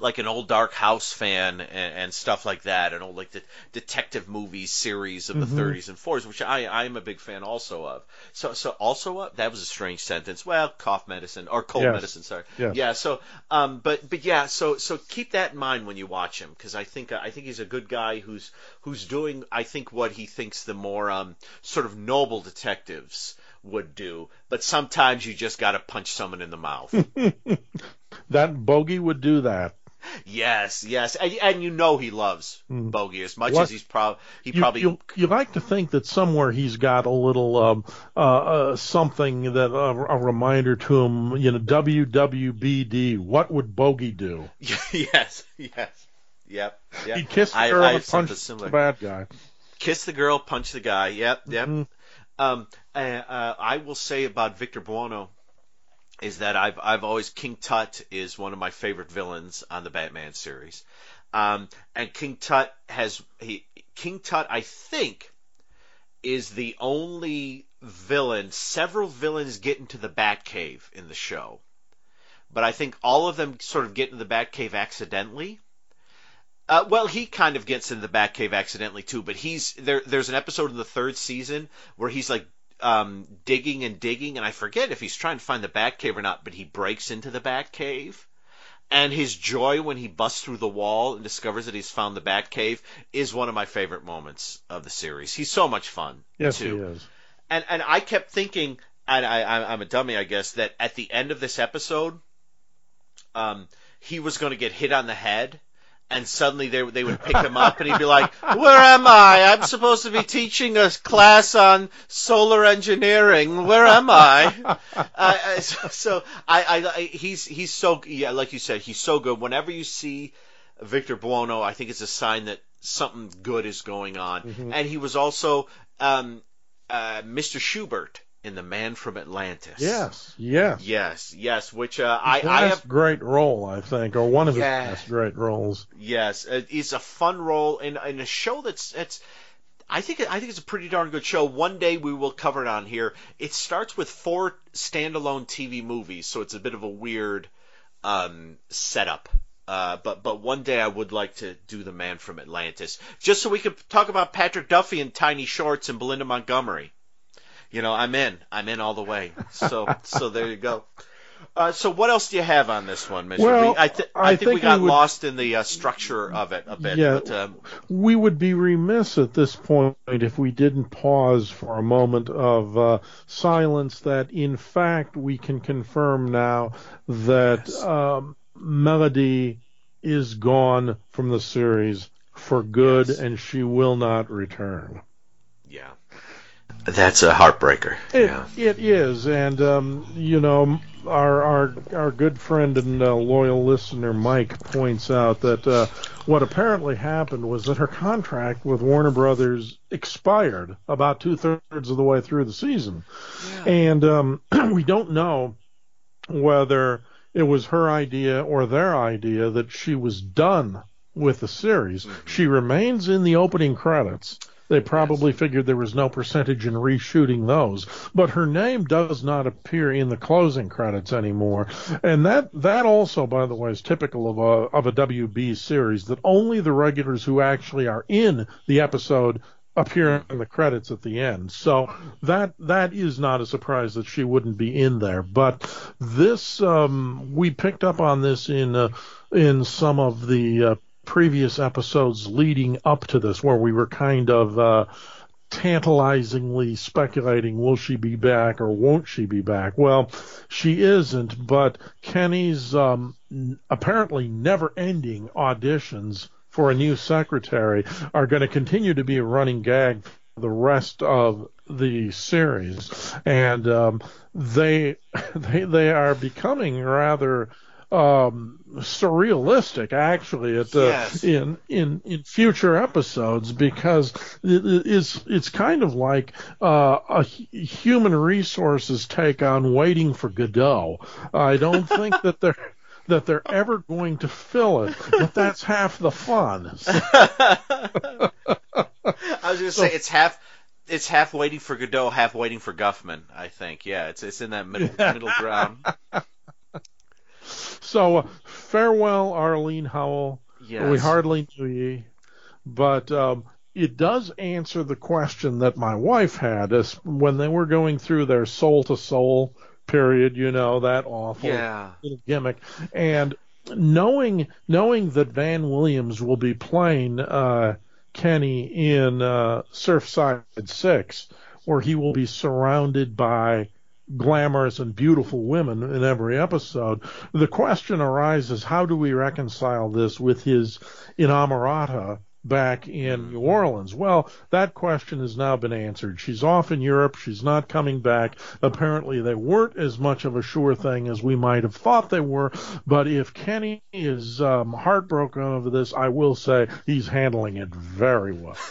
like an old Dark House fan and, and stuff like that, and old like the detective movies series of the 30s and 40s, which I I am a big fan also of. So so also of that was a strange sentence. Well, cough medicine or cold Yes. medicine, sorry. Yes. Yeah. So um, but but yeah, so so keep that in mind when you watch him because I think I think he's a good guy who's who's doing I think what he thinks the more um sort of noble detectives would do, but sometimes you just got to punch someone in the mouth. That Bogie would do that. Yes, yes, and, and you know he loves Bogie as much What- as he's prob he You, probably you, you like to think that somewhere he's got a little um, uh, uh, something that uh, a reminder to him. You know, WWBD. What would Bogie do? yes, yes, yep, yep. He'd kiss the girl I and have punch the bad guy. Kiss the girl, punch the guy. Yep, yep. Mhm. Um, uh, uh, I will say about Victor Buono is that I've I've always King Tut is one of my favorite villains on the Batman series, um, and King Tut has he King Tut I think is the only villain. Several villains get into the Batcave in the show, but I think all of them sort of get into the Batcave accidentally. Uh, well, he kind of gets into the Batcave accidentally too, but he's there. There's an episode in the third season where he's like um, digging and digging, and I forget if he's trying to find the Batcave or not, but he breaks into the Batcave. And his joy when he busts through the wall and discovers that he's found the Batcave is one of my favorite moments of the series. He's so much fun. Yes, too. he is. And and I kept thinking, and I, I I'm a dummy, I guess, that at the end of this episode, um, he was going to get hit on the head, and suddenly they they would pick him up, and he'd be like, "Where am I? I'm supposed to be teaching a class on solar engineering. Where am I?" uh, so, so I, I, I he's he's so yeah, like you said, he's so good. Whenever you see Victor Buono, I think it's a sign that something good is going on. And he was also um, uh, Mr. Schubert in The Man from Atlantis. Yes, yes. Yes, yes, which uh, I, His I last have. great role, I think, or one of his Yeah. last great roles. Yes, uh, it's a fun role in, in a show that's it's. I think I think it's a pretty darn good show. One day we will cover it on here. It starts with four standalone TV movies, so it's a bit of a weird um, setup. Uh, but but one day I would like to do the Man from Atlantis, just so we could talk about Patrick Duffy and tiny shorts and Belinda Montgomery. You know, I'm in. I'm in all the way. So so there you go. Uh, so what else do you have on this one, Mr. Well, We- I, th- I I think, we got we would- lost in the uh, structure of it a bit. Yeah. But, um, We would be remiss at this point if we didn't pause for a moment of uh, silence that, in fact, we can confirm now that Yes. um, Melody is gone from the series for good Yes. and she will not return. Yeah. That's a heartbreaker. It, it is, and um, you know, our our our good friend and uh, loyal listener Mike points out that uh, what apparently happened was that her contract with Warner Brothers expired about two thirds of the way through the season, and um, we don't know whether it was her idea or their idea that she was done with the series. She remains in the opening credits. They probably figured there was no percentage in reshooting those, but her name does not appear in the closing credits anymore. And that that also, by the way, is typical of a of a WB series that only the regulars who actually are in the episode appear in the credits at the end. So that that is not a surprise that she wouldn't be in there. But this um, we picked up on this in uh, in some of the uh, previous episodes leading up to this, where we were kind of uh, tantalizingly speculating will she be back or won't she be back? Well, she isn't, but Kenny's um, apparently never ending auditions for a new secretary are going to continue to be a running gag for the rest of the series. And um, they, they, they are becoming rather um surrealistic actually at uh, Yes. in in in future episodes because it is it's kind of like uh, a human resources take on waiting for Godot. I don't think that they're that they're ever going to fill it, but that's half the fun. I was going to say it's half. It's half waiting for Godot, half waiting for Guffman. I think, yeah, it's it's in that middle middle ground. So uh, farewell, Arlene Howell. Yes. We hardly knew ye, but um, it does answer the question that my wife had as when they were going through their soul to soul period. You know that awful Yeah. little gimmick, and knowing knowing that Van Williams will be playing uh, Kenny in uh, Surfside Six, where he will be surrounded by glamorous and beautiful women in every episode. The question arises: How do we reconcile this with his inamorata back in New Orleans? Well, that question has now been answered. She's off in Europe. She's not coming back. Apparently, they weren't as much of a sure thing as we might have thought they were. But if Kenny is um, heartbroken over this, I will say he's handling it very well.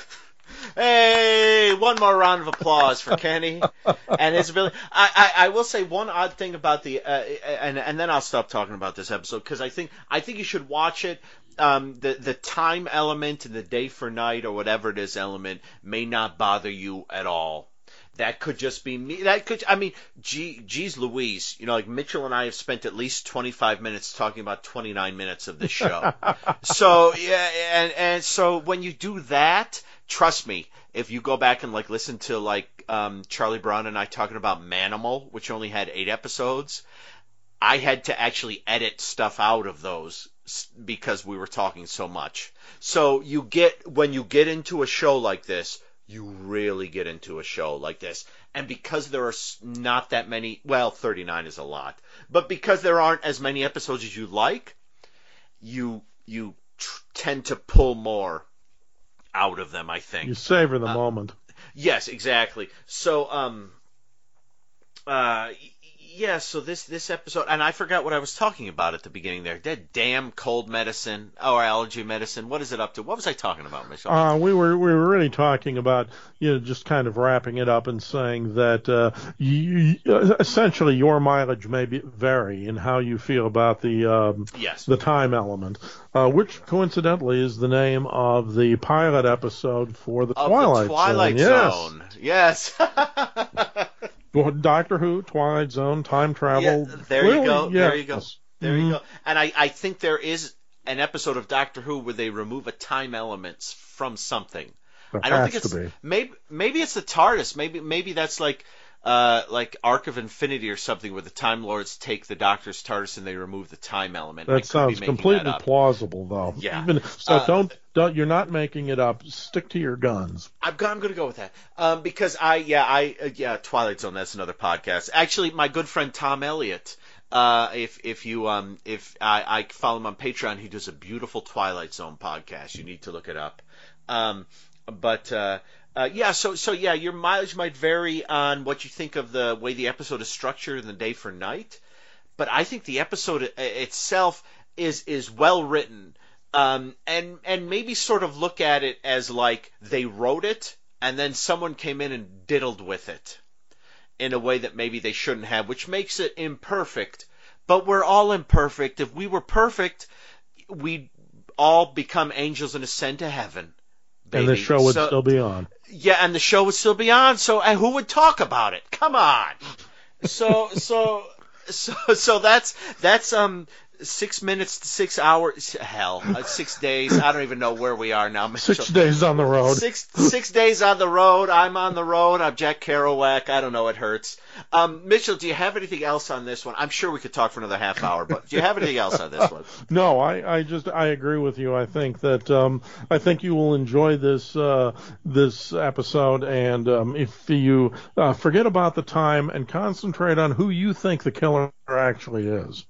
Hey, one more round of applause for Kenny and his ability. I, I, I will say one odd thing about the, uh, and and then I'll stop talking about this episode because I think I think you should watch it. Um, the the time element and the day for night or whatever it is element may not bother you at all. That could just be me. That could, I mean, gee, geez Louise, you know, like Mitchell and I have spent at least 25 minutes talking about 29 minutes of this show. so, yeah, and, and so when you do that, trust me, if you go back and like listen to like, um, Charlie Brown and I talking about Manimal, which only had eight episodes, I had to actually edit stuff out of those because we were talking so much. So you get, when you get into a show like this, you really get into a show like this. And because there are not that many, well, 39 is a lot, but because there aren't as many episodes as you like, you, you tr- tend to pull more out of them, I think. You savor the moment. Yes, exactly. So, um, uh, yeah. So this this episode, and I forgot what I was talking about at the beginning there. That damn cold medicine or allergy medicine. What is it up to? What was I talking about, Mitchell? Uh, we were we were really talking about you know just kind of wrapping it up and saying that uh, you, you- essentially your mileage may be, vary in how you feel about the um, yes. the time element, uh, which coincidentally is the name of the pilot episode for the of Twilight, the Twilight Zone. Zone. Yes. Yes, Doctor Who, Twilight Zone, time travel. Yeah, there you Clearly, go. There you go. There Mhm. you go. And I, I think there is an episode of Doctor Who where they remove a time element from something. There I don't has think it's to be. maybe maybe it's the TARDIS. Maybe maybe that's like uh like Arc of Infinity or something where the Time Lords take the Doctor's TARDIS and they remove the time element. That sounds completely that plausible, though. Yeah. Even, so Uh, don't don't you're not making it up. Stick to your guns. I'm, I'm going to go with that um, because I yeah I uh, yeah Twilight Zone that's another podcast. Actually, my good friend Tom Elliott. Uh, if if you um if I, I follow him on Patreon, he does a beautiful Twilight Zone podcast. You need to look it up. Um, but uh, uh, yeah, so so yeah, your mileage might vary on what you think of the way the episode is structured in the day for night. But I think the episode itself is is well written um, and and maybe sort of look at it as like they wrote it and then someone came in and diddled with it in a way that maybe they shouldn't have, which makes it imperfect. But we're all imperfect. If we were perfect, we'd all become angels and ascend to heaven. And the show would So- still be on. yeah, and the show would still be on. So, and who would talk about it? Come on. So, so, so, so that's that's um six minutes to six hours. Hell, uh, six days. I don't even know where we are now. Mitchell. Six days on the road. Six six days on the road. I'm on the road. I'm Jack Kerouac. I don't know. It hurts. Um, Mitchell, do you have anything else on this one? I'm sure we could talk for another half hour, but do you have anything else on this one? No, I, I just I agree with you. I think that um, I think you will enjoy this uh, this episode, and um, if you uh, forget about the time and concentrate on who you think the killer actually is,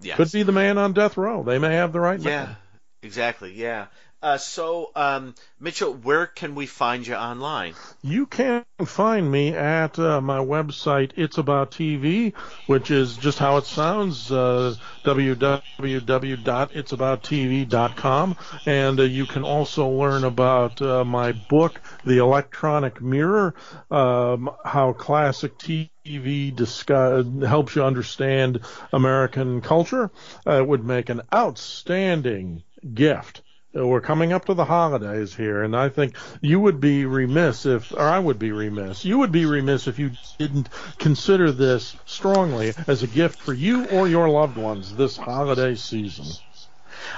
Yes. Could be the man on death row. They may have the right Yeah, man. exactly. Yeah. Uh, so, um, Mitchell, where can we find you online? You can find me at uh, my website, It's About TV, which is just how it sounds, uh, www.itsabouttv.com. And uh, you can also learn about uh, my book, The Electronic Mirror, um, how classic TV discuss, helps you understand American culture. Uh, it would make an outstanding gift. Uh, We're coming up to the holidays here, and I think you would be remiss if, or I would be remiss, you would be remiss if you didn't consider this strongly as a gift for you or your loved ones this holiday season.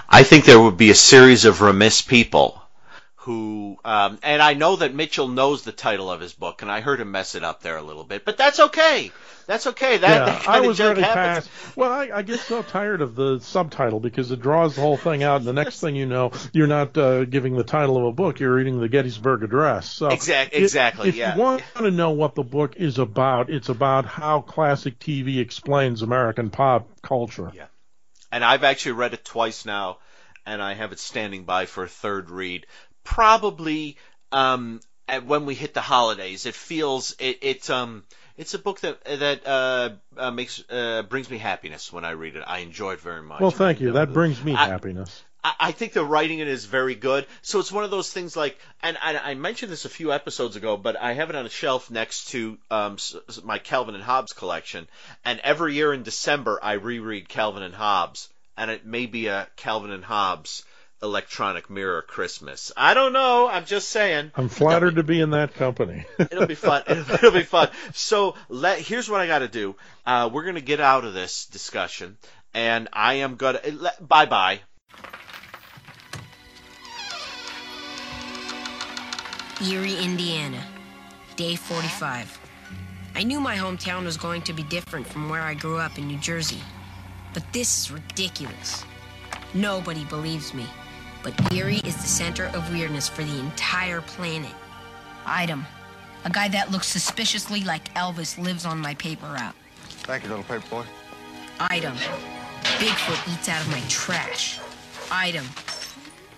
I think there would be a series of remiss people who, um, and I know that Mitchell knows the title of his book, and I heard him mess it up there a little bit, but that's okay. That's okay. That, yeah, that I was of junk happens. past. Well, I, I get so tired of the subtitle because it draws the whole thing out, and the next thing you know, you're not uh, giving the title of a book; you're reading the Gettysburg Address. So Exact- if- exactly, If yeah. you want to know what the book is about, it's about how classic TV explains American pop culture. Yeah. and I've actually read it twice now, and I have it standing by for a third read. Probably um, at when we hit the holidays, it feels it, it um it's a book that that uh, uh, makes uh, brings me happiness when I read it. I enjoy it very much. Well, thank you. That brings me I- happiness. I, I think the writing in it is very good. So it's one of those things like, and I, I mentioned this a few episodes ago, but I have it on a shelf next to um, my Calvin and Hobbes collection. And every year in December, I reread Calvin and Hobbes, and it may be a Calvin and Hobbes electronic mirror Christmas. I don't know. I'm just saying. I'm flattered to be in that company. It'll be fun. It'll, it'll be fun. So let here's what I got to do. Uh, we're gonna get out of this discussion, and I am gonna bye bye. Erie, Indiana, day 45. I knew my hometown was going to be different from where I grew up in New Jersey. But this is ridiculous. Nobody believes me. But Erie is the center of weirdness for the entire planet. Item. A guy that looks suspiciously like Elvis lives on my paper route. Thank you, little paper boy. Item. Bigfoot eats out of my trash. Item.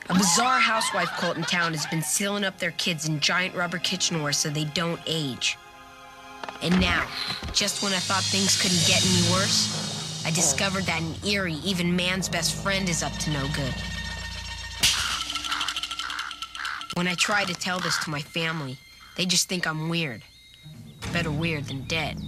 A bizarre housewife cult in town has been sealing up their kids in giant rubber kitchenware so they don't age. And now, just when I thought things couldn't get any worse, I discovered that in Erie, even man's best friend is up to no good. When I try to tell this to my family, they just think I'm weird. Better weird than dead.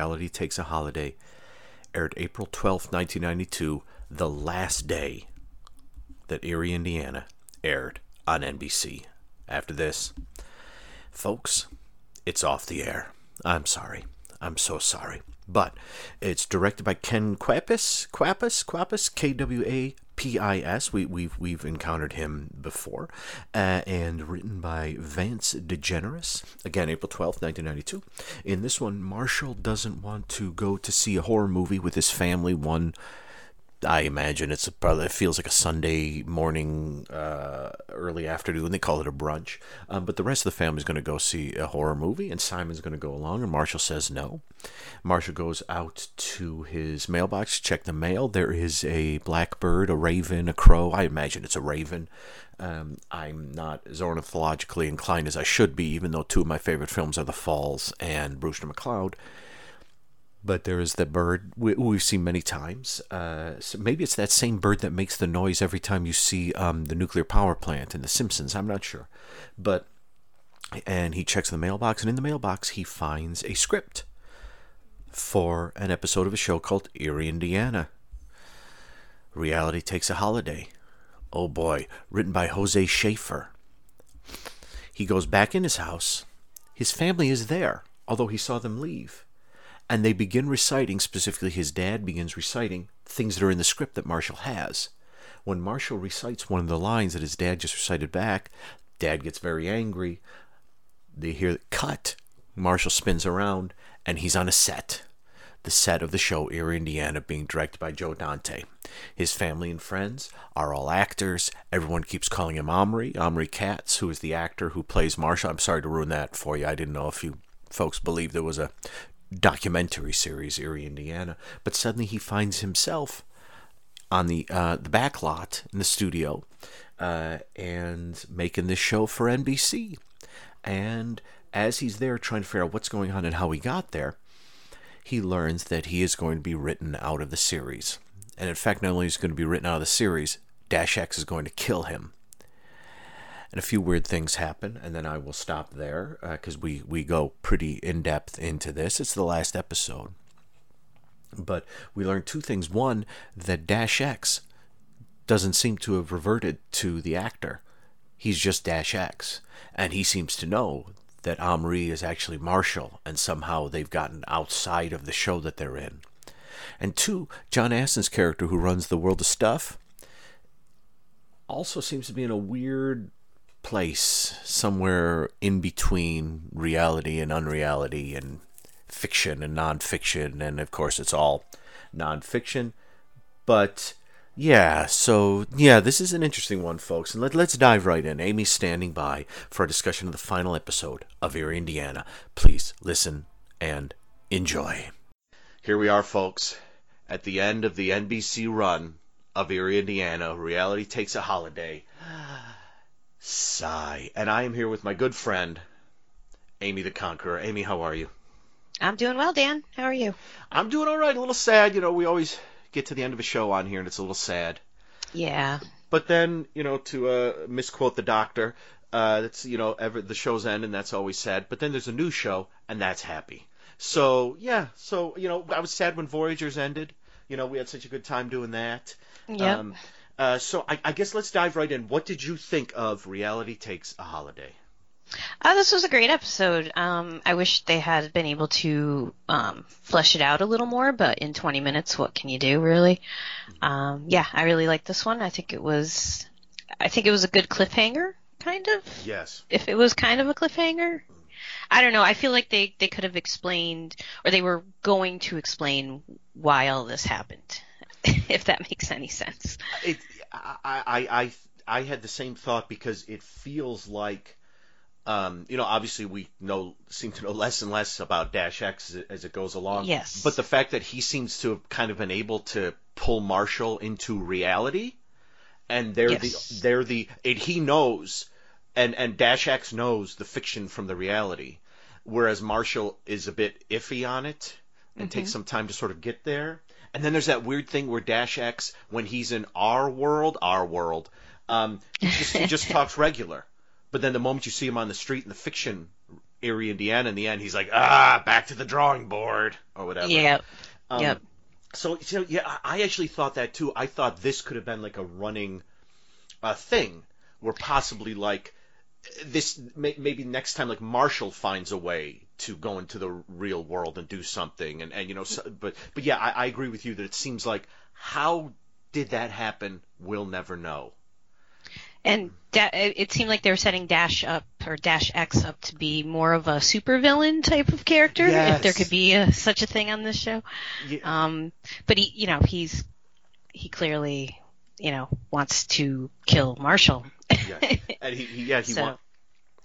Reality Takes a Holiday. Aired April 12th, 1992, the last day that Erie, Indiana aired on NBC. After this, folks, it's off the air. I'm sorry. I'm so sorry. But it's directed by Ken Kwapis, Kwapis, Kwapis, K W A P I S. We, we've we've encountered him before, uh, and written by Vance DeGeneres. Again, April twelfth, nineteen ninety two. In this one, Marshall doesn't want to go to see a horror movie with his family. One I imagine it's a, probably it feels like a Sunday morning, uh, early afternoon. They call it a brunch. Um, but the rest of the family's going to go see a horror movie, and Simon's going to go along, and Marshall says no. Marshall goes out to his mailbox, to check the mail. There is a blackbird, a raven, a crow. I imagine it's a raven. Um, I'm not as ornithologically inclined as I should be, even though two of my favorite films are The Falls and Brewster McCloud but there is that bird we, we've seen many times. Uh, so maybe it's that same bird that makes the noise every time you see um, the nuclear power plant in The Simpsons. I'm not sure, but and he checks the mailbox, and in the mailbox he finds a script for an episode of a show called Erie, Indiana. Reality takes a holiday. Oh boy, written by Jose Schaefer. He goes back in his house. His family is there, although he saw them leave and they begin reciting specifically his dad begins reciting things that are in the script that marshall has when marshall recites one of the lines that his dad just recited back dad gets very angry they hear cut marshall spins around and he's on a set the set of the show Erie, Indiana, being directed by Joe Dante. His family and friends are all actors. Everyone keeps calling him Omri, Omri Katz, who is the actor who plays Marshall. I'm sorry to ruin that for you. I didn't know if you folks believe there was a documentary series, Erie, Indiana. But suddenly he finds himself on the uh, the back lot in the studio uh, and making this show for NBC. And as he's there trying to figure out what's going on and how he got there, he learns that he is going to be written out of the series. And in fact, not only is he going to be written out of the series, Dash X is going to kill him and a few weird things happen, and then I will stop there uh, because we we go pretty in depth into this. It's the last episode, but we learn two things. One, that Dash X doesn't seem to have reverted to the actor; he's just Dash X, and he seems to know that Omri is actually Marshall, and somehow they've gotten outside of the show that they're in. And two, John Astin's character, who runs the world of stuff, also seems to be in a weird place somewhere in between reality and unreality and fiction and nonfiction, and of course, it's all nonfiction. But yeah, so yeah, this is an interesting one, folks, and let, let's dive right in. Amy's standing by for a discussion of the final episode of Erie, Indiana. Please listen and enjoy. Here we are, folks, at the end of the NBC run of Erie, Indiana. Reality takes a holiday. Sigh. And I am here with my good friend, Amy the Conqueror. Amy, how are you? I'm doing well, Dan. How are you? I'm doing all right. A little sad. You know, we always get to the end of a show on here, and it's a little sad. Yeah. But then, you know, to uh, misquote the doctor, uh, that's you know, ever the show's end, and that's always sad. But then there's a new show, and that's happy. So yeah, so you know, I was sad when Voyagers ended. You know, we had such a good time doing that. Yep. Um, uh, so I, I guess let's dive right in. What did you think of Reality Takes a Holiday? Oh, this was a great episode. Um, I wish they had been able to um, flesh it out a little more, but in 20 minutes, what can you do, really? Um, yeah, I really liked this one. I think it was, I think it was a good cliffhanger, kind of. Yes. If it was kind of a cliffhanger, I don't know. I feel like they they could have explained, or they were going to explain why all this happened, if that makes any sense. It, I, I, I, I had the same thought because it feels like, um, you know, obviously we know seem to know less and less about Dash X as, as it goes along. Yes. But the fact that he seems to have kind of been able to pull Marshall into reality, and they're Yes. the they're the and he knows, and and Dash X knows the fiction from the reality, whereas Marshall is a bit iffy on it and takes some time to sort of get there. And then there's that weird thing where Dash X, when he's in our world, our world, um, he just, he just talks regular. But then the moment you see him on the street in the fiction Erie, Indiana, in the end, he's like, ah, back to the drawing board or whatever. Yep. Um, Yep. So, know, yeah, I actually thought that too. I thought this could have been like a running uh, thing where possibly like this may, maybe next time like Marshall finds a way to go into the real world and do something and and you know so, but but yeah I, I agree with you that it seems like how did that happen we'll never know And da- it seemed like they were setting Dash up or Dash X up to be more of a supervillain type of character, Yes. if there could be a, such a thing on this show. yeah, Um, but he, you know, he's he clearly, you know, wants to kill Marshall. yeah. and he, he yeah he So- wa-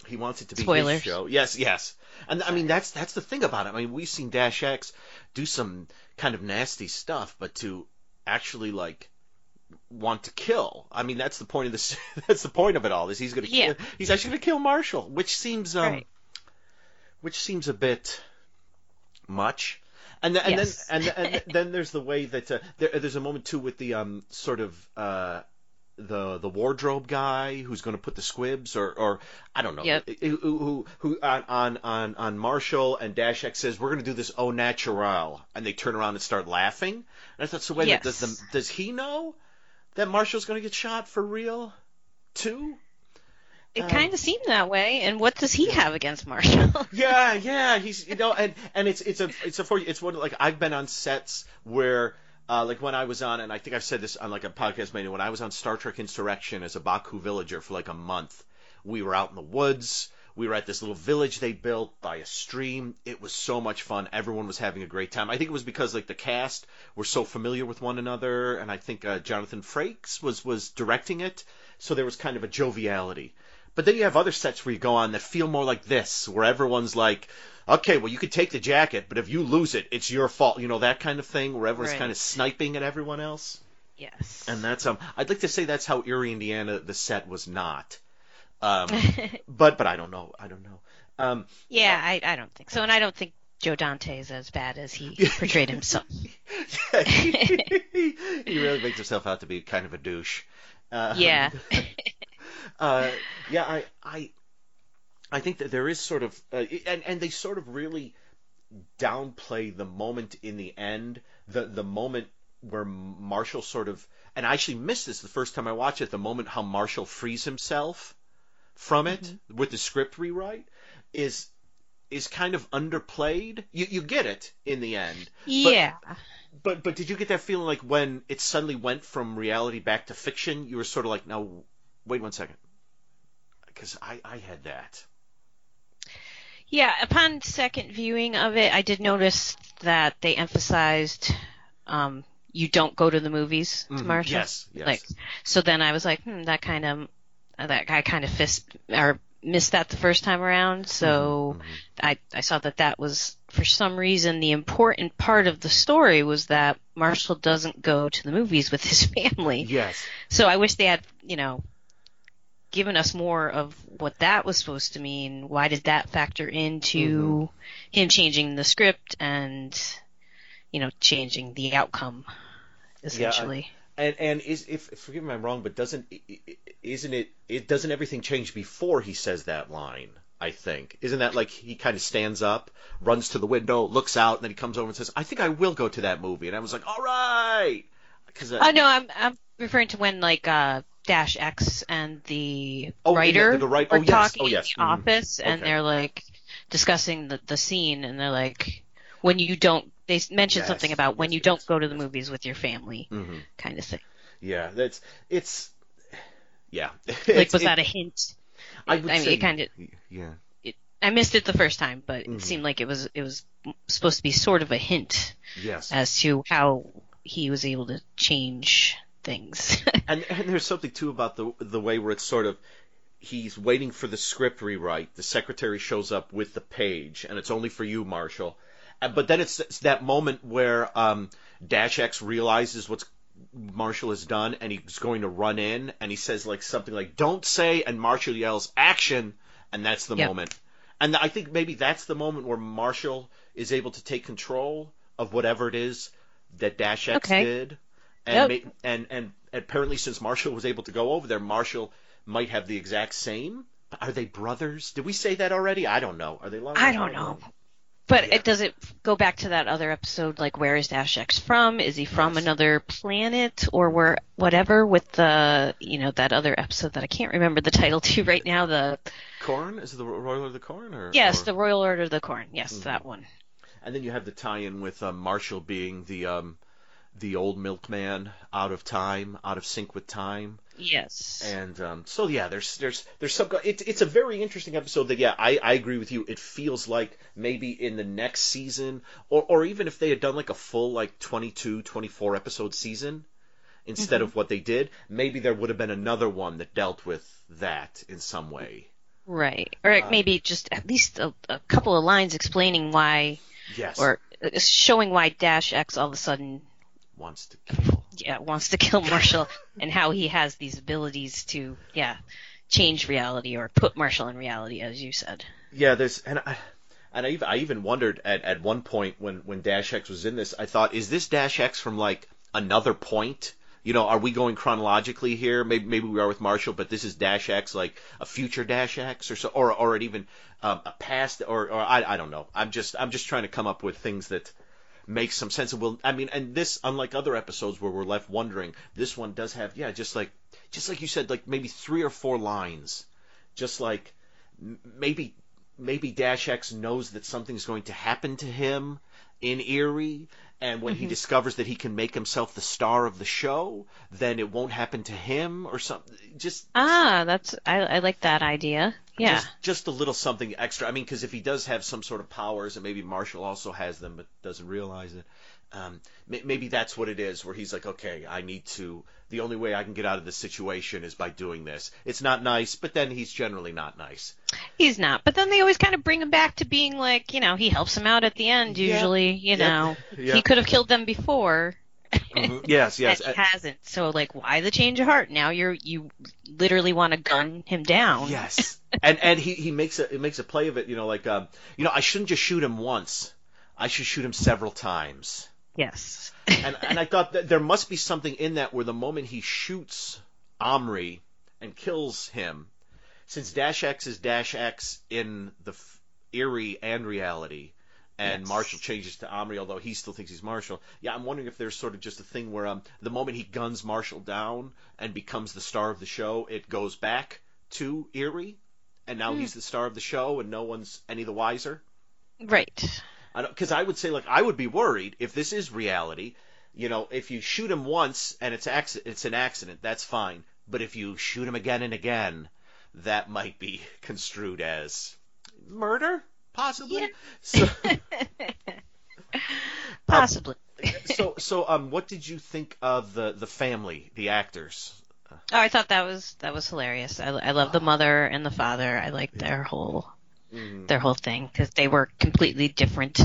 he wants it to be Spoilers. his show yes yes and I mean that's that's the thing about it I mean we've seen Dash X do some kind of nasty stuff but to actually like want to kill I mean that's the point of this that's the point of it all is he's gonna Yeah. kill, he's actually gonna kill Marshall which seems um Right. which seems a bit much and, th- and Yes. then and, and then there's the way that uh, there, there's a moment too with the um sort of uh the the wardrobe guy who's going to put the squibs or or I don't know Yep. who who, who on, on on on Marshall and Dash X says we're going to do this au natural and they turn around and start laughing and I thought so wait minute, does the, does he know that Marshall's going to get shot for real too It Um, kind of seemed that way. And what does he have against Marshall? yeah, yeah, he's you know, and and it's it's a it's a for it's one like I've been on sets where. Uh, like when I was on, and I think I've said this on like a podcast maybe when I was on Star Trek Insurrection as a Baku villager for like a month, we were out in the woods. We were at this little village they built by a stream. It was so much fun. Everyone was having a great time. I think it was because like the cast were so familiar with one another, and I think uh, Jonathan Frakes was was directing it, so there was kind of a joviality. But then you have other sets where you go on that feel more like this, where everyone's like, okay, well, you could take the jacket, but if you lose it, it's your fault. You know, that kind of thing, where everyone's Right. kind of sniping at everyone else. yes. And that's, um, I'd like to say that's how Erie, Indiana, the set was not. Um, but, but I don't know. I don't know. Um, yeah, I I don't think so, and I don't think Joe Dante is as bad as he portrayed himself. he really makes himself out to be kind of a douche. Uh, Yeah. uh, yeah, I, I, I think that there is sort of, uh, and and they sort of really downplay the moment in the end, the the moment where Marshall sort of, and I actually missed this the first time I watched it, the moment how Marshall frees himself from it with the script rewrite is is kind of underplayed. You you get it in the end. yeah. But but did you get that feeling like when it suddenly went from reality back to fiction, you were sort of like, now wait one second, because I I had that. Yeah, upon second viewing of it, I did notice that they emphasized um, you don't go to the movies to Mhm, Marshall. yes, yes. Like, so then I was like, hmm, that kind of that I kind of fist or missed that the first time around. So Mm-hmm, I I saw that that was for some reason the important part of the story was that Marshall doesn't go to the movies with his family. Yes. So I wish they had, you know, given us more of what that was supposed to mean. Why did that factor into him changing the script and, you know, changing the outcome, essentially? And and is if forgive me I'm wrong, but doesn't i- i- isn't it it doesn't everything change before he says that line? I think isn't that like he kind of stands up, runs to the window, looks out, and then he comes over and says, "I think I will go to that movie." And I was like, "All right," because I Oh no, I'm I'm referring to when like uh Dash X and the Oh, in the- writer the right- were oh, yes, talking oh, yes, in the mhm. office and Okay. they're like discussing the the scene and they're like when you don't they mentioned Yes, something about when you don't go to the movies with your family Mhm. kind of thing. yeah, that's it's yeah. Like It's- was it- that a hint? I would I mean, say it kind of yeah. I missed it the first time, but Mhm. it seemed like it was it was supposed to be sort of a hint Yes. as to how he was able to change things. and and there's something too about the the way where it's sort of he's waiting for the script rewrite. The secretary shows up with the page, and it's only for you, Marshall. But then it's, it's that moment where um, Dash X realizes what's Marshall has done, and he's going to run in, and he says like something like "Don't say," and Marshall yells "Action," and that's the Yep. moment. And I think maybe that's the moment where Marshall is able to take control of whatever it is that Dash X Okay. did. And, Yep. ma- and and apparently since Marshall was able to go over there, Marshall might have the exact same. Are they brothers? Did we say that already? I don't know. Are they? Long I don't know. But Yeah. it does it go back to that other episode like where is Dash X from? Is he from Yes. another planet or where whatever with the you know that other episode that I can't remember the title to right now the Corn is it the Royal Order of the Corn or Yes, or- the Royal Order of the Corn. Yes, Mhm. that one. And then you have the tie-in with um, Marshall being the um, the old milkman, out of time, out of sync with time. Yes. And um, so yeah, there's there's there's some. It's it's a very interesting episode. That yeah, I, I agree with you. It feels like maybe in the next season, or or even if they had done like a full like 22, 24 episode season instead of what they did, maybe there would have been another one that dealt with that in some way. Right. Or Um, maybe just at least a, a couple of lines explaining why Yes. or uh, showing why Dash X all of a sudden wants to kill. yeah, wants to kill Marshall and how he has these abilities to, yeah, change reality or put Marshall in reality, as you said. Yeah, there's and I and I even, I even wondered at, at one point when when Dash X was in this, I thought, is this Dash X from like another point? You know, are we going chronologically here? Maybe maybe we are with Marshall, but this is Dash X, like a future Dash X, or so, or or even um, a past, or or I I don't know. I'm just I'm just trying to come up with things that make some sense. And will I mean, and this unlike other episodes where we're left wondering, this one does have yeah, just like just like you said, like maybe three or four lines, just like maybe maybe Dash X knows that something's going to happen to him in Erie, and when he discovers that he can make himself the star of the show, then it won't happen to him or something. Just Ah, that's I, I like that idea. Yeah. just, just a little something extra. I mean, because if he does have some sort of powers, and maybe Marshall also has them but doesn't realize it, um, may- maybe that's what it is. Where he's like, okay, I need to. The only way I can get out of this situation is by doing this. It's not nice, but then he's generally not nice. He's not. But then they always kind of bring him back to being like, you know, he helps him out at the end usually, you Yep. know. Yep. He could have killed them before. Yes, yes. and he hasn't. So like why the change of heart? Now you're you literally want to gun him down. Yes, and and he he makes a he makes a play of it. You know, like um, you know, I shouldn't just shoot him once. I should shoot him several times. Yes. And and I thought that there must be something in that where the moment he shoots Omri and kills him, since Dash X is Dash X in the f- Erie and reality, and Yes. Marshall changes to Omri, although he still thinks he's Marshall. Yeah, I'm wondering if there's sort of just a thing where um, the moment he guns Marshall down and becomes the star of the show, it goes back to Erie, and now he's the star of the show, and no one's any the wiser. Right. Because I, would say, like, I would be worried if this is reality. You know, if you shoot him once and it's acc- it's an accident, that's fine. But if you shoot him again and again, that might be construed as murder. Possibly. Yeah. So, Possibly. so, so, um, what did you think of the the family, the actors? Oh, I thought that was that was hilarious. I, I love the mother and the father. I liked their whole Mm-hmm. their whole thing because they were completely different,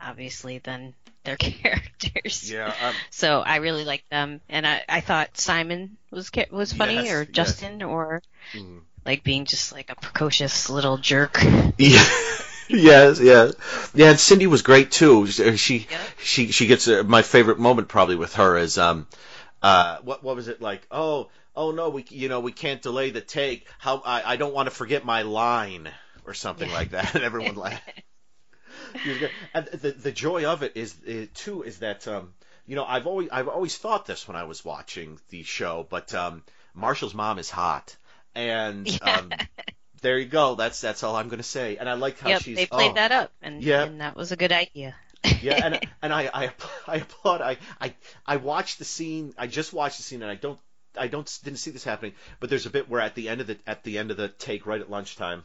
obviously, than their characters. Yeah, um, So I really liked them, and I, I thought Simon was was funny, Yes, or yes. Justin, or Mhm. like being just like a precocious little jerk. Yeah. yes, yes, yeah. And Cindy was great too. She, she, she gets uh, my favorite moment probably with her is um, uh, what what was it like? Oh, oh no, we you know we can't delay the take. How I I don't want to forget my line or something like that, and everyone laughed. She was good. And the the joy of it is uh, too is that um, you know I've always I've always thought this when I was watching the show, but um, Marshall's mom is hot, and um, there you go. That's that's all I'm going to say. And I like how yep, she's they played oh, that up, and, Yeah. and that was a good idea. yeah, and and I I I applaud. I I I watched the scene. I just watched the scene, and I don't I don't didn't see this happening. But there's a bit where at the end of the at the end of the take, right at lunchtime,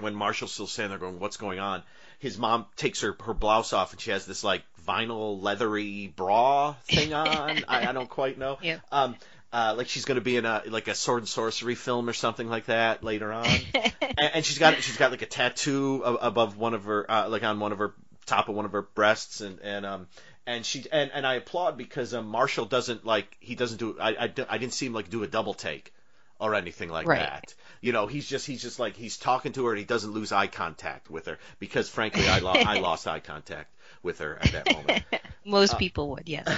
when Marshall's still standing there going, "What's going on?" His mom takes her her blouse off, and she has this like vinyl leathery bra thing on. I, I don't quite know. Yeah. Um. Uh, like she's going to be in a like a sword and sorcery film or something like that later on, and, and she's got she's got like a tattoo above one of her uh, like on one of her top of one of her breasts and and um and she and, and I applaud because um, Marshall doesn't like he doesn't do I, I I didn't see him like do a double take or anything like Right. that. You know, he's just he's just like he's talking to her and he doesn't lose eye contact with her because frankly I lo- I lost eye contact with her at that moment. Most people would, yes.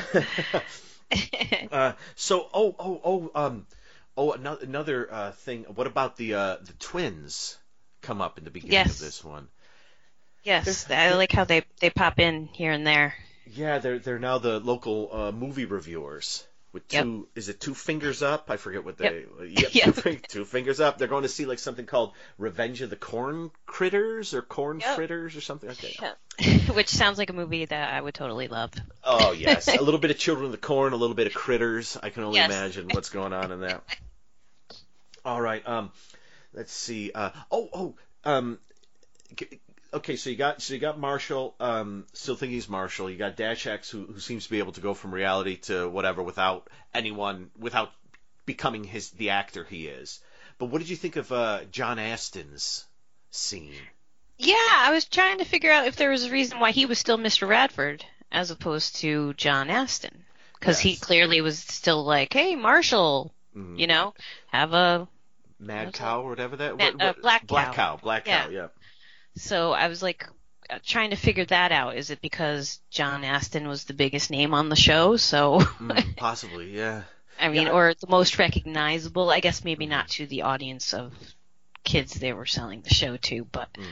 Uh, so oh oh oh um oh another another uh, thing. What about the uh, the twins come up in the beginning Yes. of this one? yes, I like how they they pop in here and there. Yeah, they're they're now the local uh, movie reviewers with Yep. Is it two fingers up? I forget what they. Yep. Yep. Two, two fingers up. They're going to see like something called Revenge of the Corn Critters or Corn Yep. Fritters or something like that. Which sounds like a movie that I would totally love. Oh yes, a little bit of Children of the Corn, a little bit of Critters. I can only Yes. imagine what's going on in that. All right. Um, let's see. Uh, oh oh. Um, okay. So you got so you got Marshall. Um, still think he's Marshall. You got Dash X, who who seems to be able to go from reality to whatever without anyone without becoming his the actor he is. But what did you think of uh, John Astin's scene? Yeah, I was trying to figure out if there was a reason why he was still Mr. Radford as opposed to John Astin. Because he clearly was still like, hey, Marshall, Mhm. you know, have a. Mad Cow or whatever that. Ma- what- uh, what- Black Black Cow. Cow. Black Yeah. Cow. Yeah. So I was like uh, trying to figure that out. Is it because John Astin was the biggest name on the show? So, Mm, possibly. Yeah. I mean, Yeah. or the most recognizable. I guess maybe not to the audience of kids they were selling the show to, but, Mm.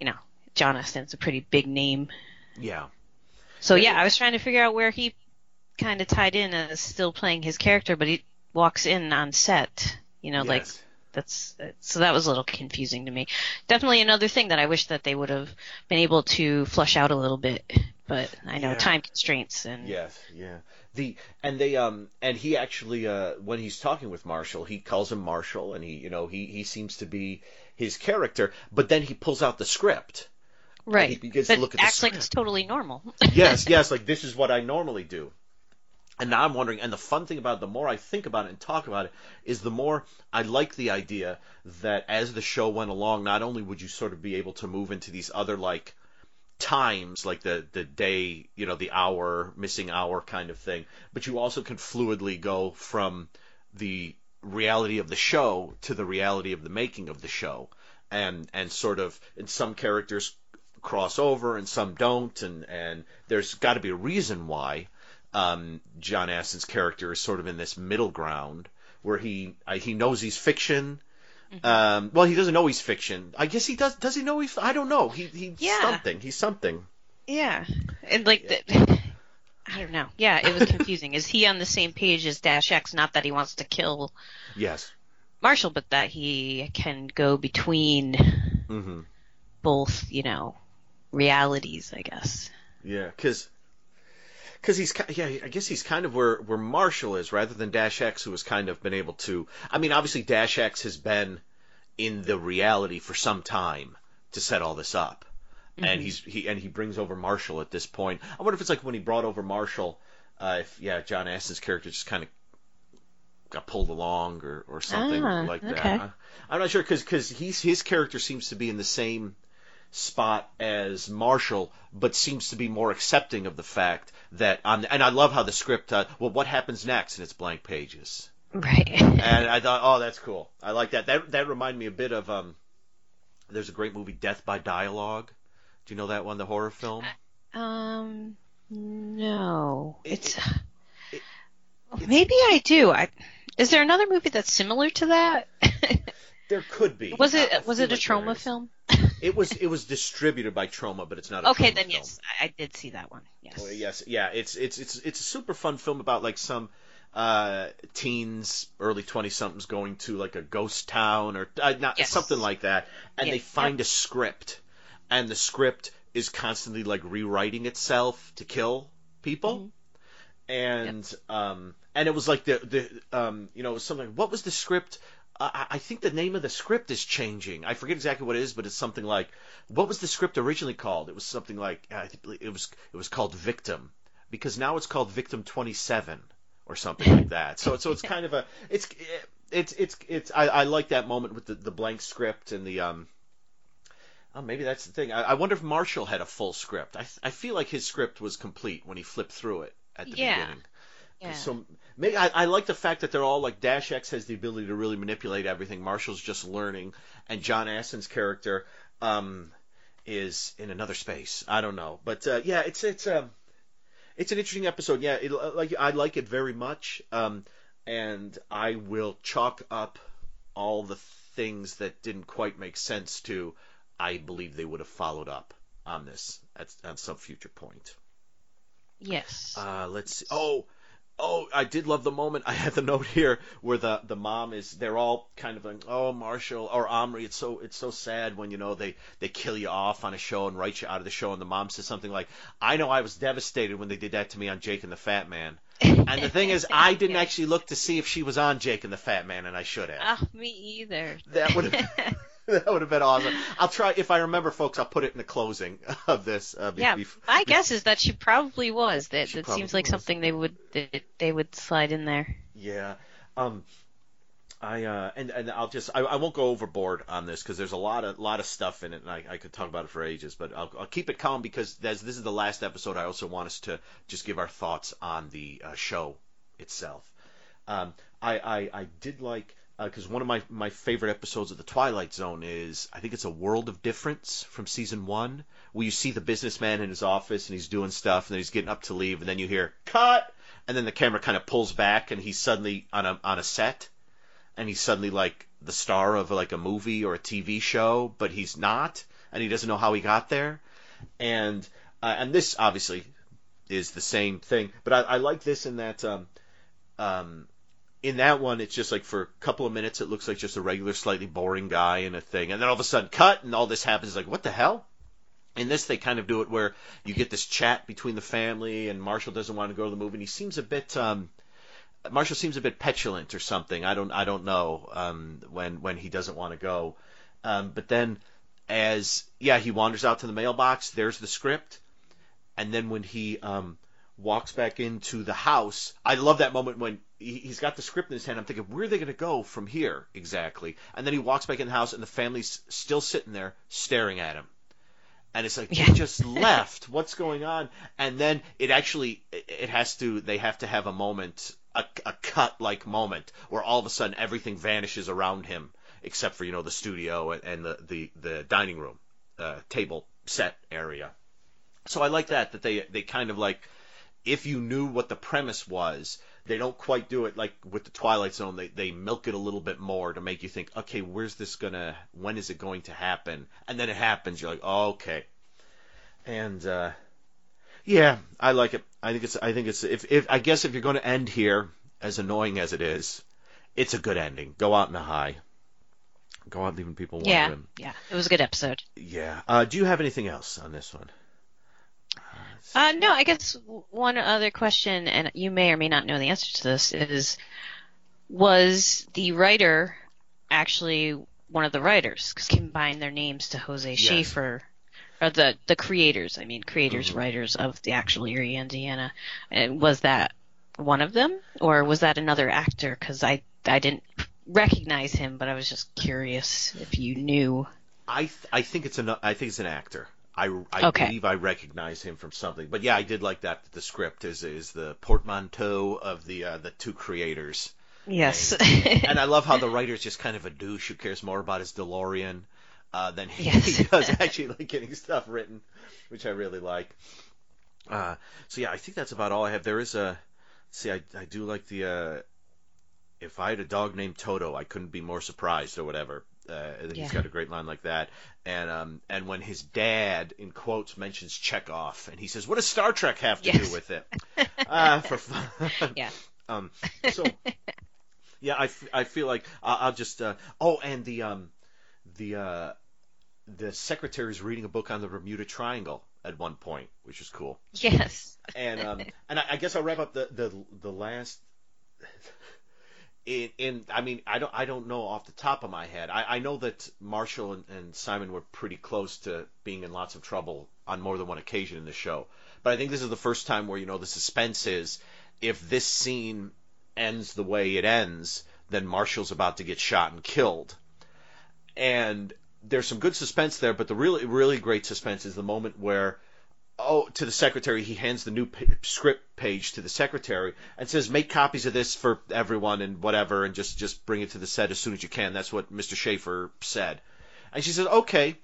you know, John Astin's a pretty big name. Yeah. So yeah, I was trying to figure out where he kind of tied in as still playing his character, but he walks in on set, you know, like Yes. That's so that was a little confusing to me. Definitely another thing that I wish that they would have been able to flush out a little bit, but I know Yeah. time constraints and Yes, yeah. The and they um and he actually uh when he's talking with Marshall, he calls him Marshall and he you know he he seems to be his character, but then he pulls out the script. right. he begins to look at the acts like it's totally normal. Yes, yes, like this is what I normally do. And now I'm wondering, and the fun thing about it, the more I think about it and talk about it, is the more I like the idea that as the show went along, not only would you sort of be able to move into these other like times, like the the day, you know, the hour, missing hour kind of thing, but you also can fluidly go from the reality of the show to the reality of the making of the show, and and sort of, and some characters cross over and some don't, and and there's got to be a reason why um, John Astin's character is sort of in this middle ground where he uh, he knows he's fiction. Mm-hmm. Um, well, he doesn't know he's fiction. I guess he does. Does he know he's? I don't know. He he's Yeah. something. He's something. yeah, and like the, I don't know. Yeah, it was confusing. Is he on the same page as Dash X? Not that he wants to kill Yes. Marshall, but that he can go between hmm both, you know, realities, I guess. Yeah, because. Because he's, yeah, I guess he's kind of where, where Marshall is, rather than Dash X, who has kind of been able to. I mean, obviously, Dash X has been in the reality for some time to set all this up. and he's he and he brings over Marshall at this point. I wonder if it's like when he brought over Marshall, uh, if yeah, John Astin's character just kind of got pulled along or, or something Ah, like that. okay. I, I'm not sure because because he's his character seems to be in the same spot as Marshall, but seems to be more accepting of the fact that on and I love how the script. Uh, well, what happens next? And it's blank pages. Right. And I thought, oh, that's cool. I like that. That that reminded me a bit of um. There's a great movie, Death by Dialogue. Do you know that one, the horror film? um, no, It- it's. it- maybe I do. I is there another movie that's similar to that? There could be. was it was it a Troma film? It was it was distributed by Troma, but it's not a Okay, Troma then film. yes, I, I did see that one. Yes. Oh, yes, yeah, it's it's it's it's a super fun film about like some uh teens, early twenty somethings going to like a ghost town or uh, not Yes. something like that, and Yeah, they find a script, and the script is constantly like rewriting itself to kill people, and um and it was like the the um you know it was something. What was the script? I, I think the name of the script is changing. I forget exactly what it is, but it's something like what was the script originally called? It was something like I think it was it was called Victim because now it's called Victim 27 or something like that. So so it's kind of a it's it's it's it's I, I like that moment with the, the blank script and the um Oh, maybe that's the thing. I, I wonder if Marshall had a full script. I, I feel like his script was complete when he flipped through it at the Yeah. beginning. Yeah. So maybe I, I like the fact that they're all like Dash X has the ability to really manipulate everything. Marshall's just learning, and John Astin's character um, is in another space. I don't know, but uh, yeah, it's it's um it's an interesting episode. Yeah, it, like I like it very much, um, and I will chalk up all the things that didn't quite make sense to. I believe they would have followed up on this at, at some future point. yes. Uh, let's see. Oh, oh, I did love the moment. I had the note here where the the mom is. They're all kind of like, oh, Marshall or Omri. It's so it's so sad when you know they they kill you off on a show and write you out of the show. And the mom says something like, I know I was devastated when they did that to me on Jake and the Fat Man. And the thing is, I didn't actually look to see if she was on Jake and the Fat Man, and I should have. Ah, me either. That would have. That would have been awesome. I'll try if I remember, folks. I'll put it in the closing of this. Uh, be- yeah, bef- my guess is that she probably was. That that seems like was. something they would that they would slide in there. Yeah. Um I uh and and I'll just I, I won't go overboard on this because there's a lot of lot of stuff in it and I, I could talk about it for ages but I'll, I'll keep it calm because as this is the last episode I also want us to just give our thoughts on the uh, show itself. Um, I, I I did like because one of my my favorite episodes of the Twilight Zone is I think it's a World of Difference from season one where you see the businessman in his office and he's doing stuff and then he's getting up to leave and then you hear cut! And then the camera kind of pulls back and he's suddenly on a on a set and he's suddenly like the star of like a movie or a TV show but he's not and he doesn't know how he got there. And uh, and this obviously is the same thing but I, I like this in that um um in that one it's just like for a couple of minutes it looks like just a regular slightly boring guy in a thing. And then all of a sudden cut and all this happens. It's like what the hell? In this they kind of do it where you get this chat between the family and Marshall doesn't want to go to the movie and he seems a bit um Marshall seems a bit petulant or something. I don't I don't know um when when he doesn't want to go. Um but then as yeah he wanders out to the mailbox there's the script. And then when he um walks back into the house. I love that moment when he, he's got the script in his hand. I'm thinking, where are they going to go from here exactly? And then he walks back in the house, and the family's still sitting there staring at him. And it's like they just left. What's going on? And then it actually it has to. They have to have a moment, a, a cut like moment, where all of a sudden everything vanishes around him, except for you know the studio and, and the, the the dining room, uh, table set area. So I like that that they they kind of like if you knew what the premise was, they don't quite do it like with the Twilight Zone. They they milk it a little bit more to make you think, okay, where's this gonna? When is it going to happen? And then it happens. You're like, oh, okay. And uh, yeah, I like it. I think it's. I think it's. If if I guess if you're going to end here, as annoying as it is, it's a good ending. Go out in a high. Go out leaving people Yeah, wondering. yeah, it was a good episode. Yeah. Uh, do you have anything else on this one? Uh, no, I guess one other question, and you may or may not know the answer to this, is was the writer actually one of the writers? Because combine their names to Jose Yes. Schaefer. or the the creators. I mean, creators, Mm-hmm. writers of the actual Erie, Indiana. And was that one of them, or was that another actor? Because I I didn't recognize him, but I was just curious if you knew. I th- I think it's an I think it's an actor. I, I Okay. believe I recognize him from something. But yeah, I did like that. The script is is the portmanteau of the uh, the two creators. Yes. and I love how the writer's just kind of a douche who cares more about his DeLorean uh, than he, Yes. he does actually like getting stuff written, which I really like. Uh, so yeah, I think that's about all I have. There is a see, I I do like the uh, if I had a dog named Toto, I couldn't be more surprised or whatever. Uh, he's Yeah. He's got a great line like that, and um, and when his dad in quotes mentions Chekhov, and he says, "What does Star Trek have to Yes. do with it?" Ah, for fun. yeah. Um, so yeah, I, f- I feel like I'll, I'll just uh, oh, and the um, the uh, the secretary's reading a book on the Bermuda Triangle at one point, which is cool. Yes. And um, and I, I guess I'll wrap up the the the last. In I mean I don't I don't know off the top of my head. I, I know that Marshall and, and Simon were pretty close to being in lots of trouble on more than one occasion in the show. But I think this is the first time where you know the suspense is if this scene ends the way it ends then Marshall's about to get shot and killed. And there's some good suspense there, but the really really great suspense is the moment where oh to the secretary he hands the new p- script page to the secretary and says make copies of this for everyone and whatever and just just bring it to the set as soon as you can. That's what Mr. Schaefer said. And she says okay.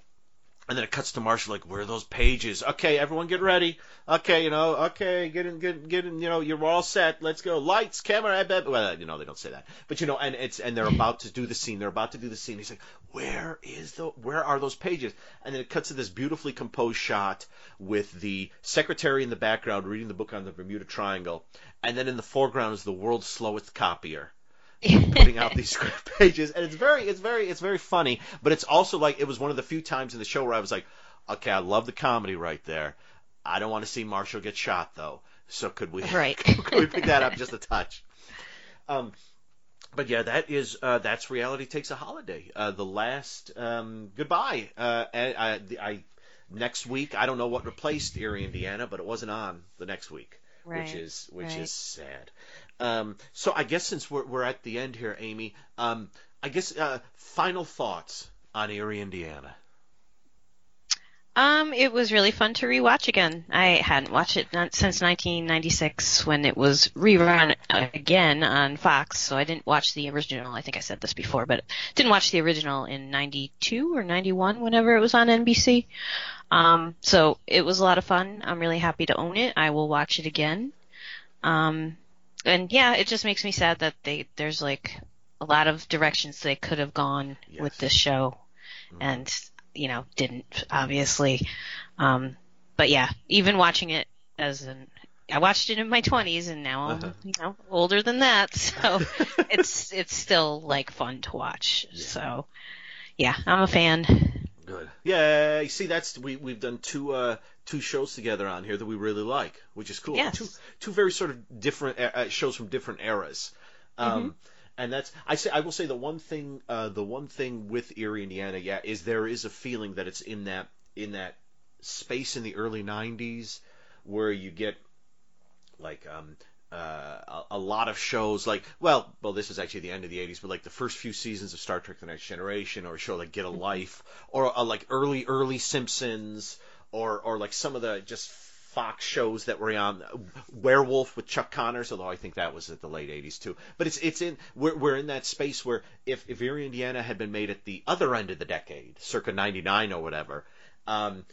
And then it cuts to Marshall like, where are those pages? Okay, everyone get ready. Okay, you know, okay, get in, get, get in, you know, you're all set. Let's go. Lights, camera, eh, blah. well, you know, they don't say that. But you know, and it's, and they're about to do the scene. They're about to do the scene. He's like, where is the, where are those pages? And then it cuts to this beautifully composed shot with the secretary in the background reading the book on the Bermuda Triangle. And then in the foreground is the world's slowest copier putting out these script pages, and it's very, it's very, it's very funny. But it's also like it was one of the few times in the show where I was like, okay, I love the comedy right there. I don't want to see Marshall get shot though. So could we, Right. could we pick that up just a touch? Um, but yeah, that is uh, that's reality takes a holiday. Uh, the last um, goodbye. Uh, and I, I next week I don't know what replaced Erie, Indiana, but it wasn't on the next week, which is which right. is sad. Um, so I guess since we're we're at the end here, Amy, um, I guess uh, final thoughts on Erie, Indiana. Um, it was really fun to rewatch again. I hadn't watched it since 1996 when it was rerun again on Fox, so I didn't watch the original. I think I said this before, but didn't watch the original in 92 or 91 whenever it was on NBC. Um, so it was a lot of fun. I'm really happy to own it. I will watch it again. Um, and yeah, it just makes me sad that they there's like a lot of directions they could have gone with this show, and you know didn't obviously. Um, but yeah, even watching it as an I watched it in my 20s and now I'm Uh-huh. you know older than that, so it's it's still like fun to watch. So yeah, I'm a fan. Good. Yeah, you see, that's we we've done two uh, two shows together on here that we really like, which is cool. Yes. Two two very sort of different uh, uh, shows from different eras. Um, And that's I say I will say the one thing uh, the one thing with Erie, Indiana, yeah, is there is a feeling that it's in that in that space in the early '90s where you get like um, uh, a, a lot of shows like well well this is actually the end of the 80s but like the first few seasons of Star Trek the Next Generation or a show like Get a Life or uh, like early early Simpsons or or like some of the just Fox shows that were on Werewolf with Chuck Connors although I think that was at the late 80s too but it's it's in we're, we're in that space where if if Erie Indiana had been made at the other end of the decade circa 99 or whatever um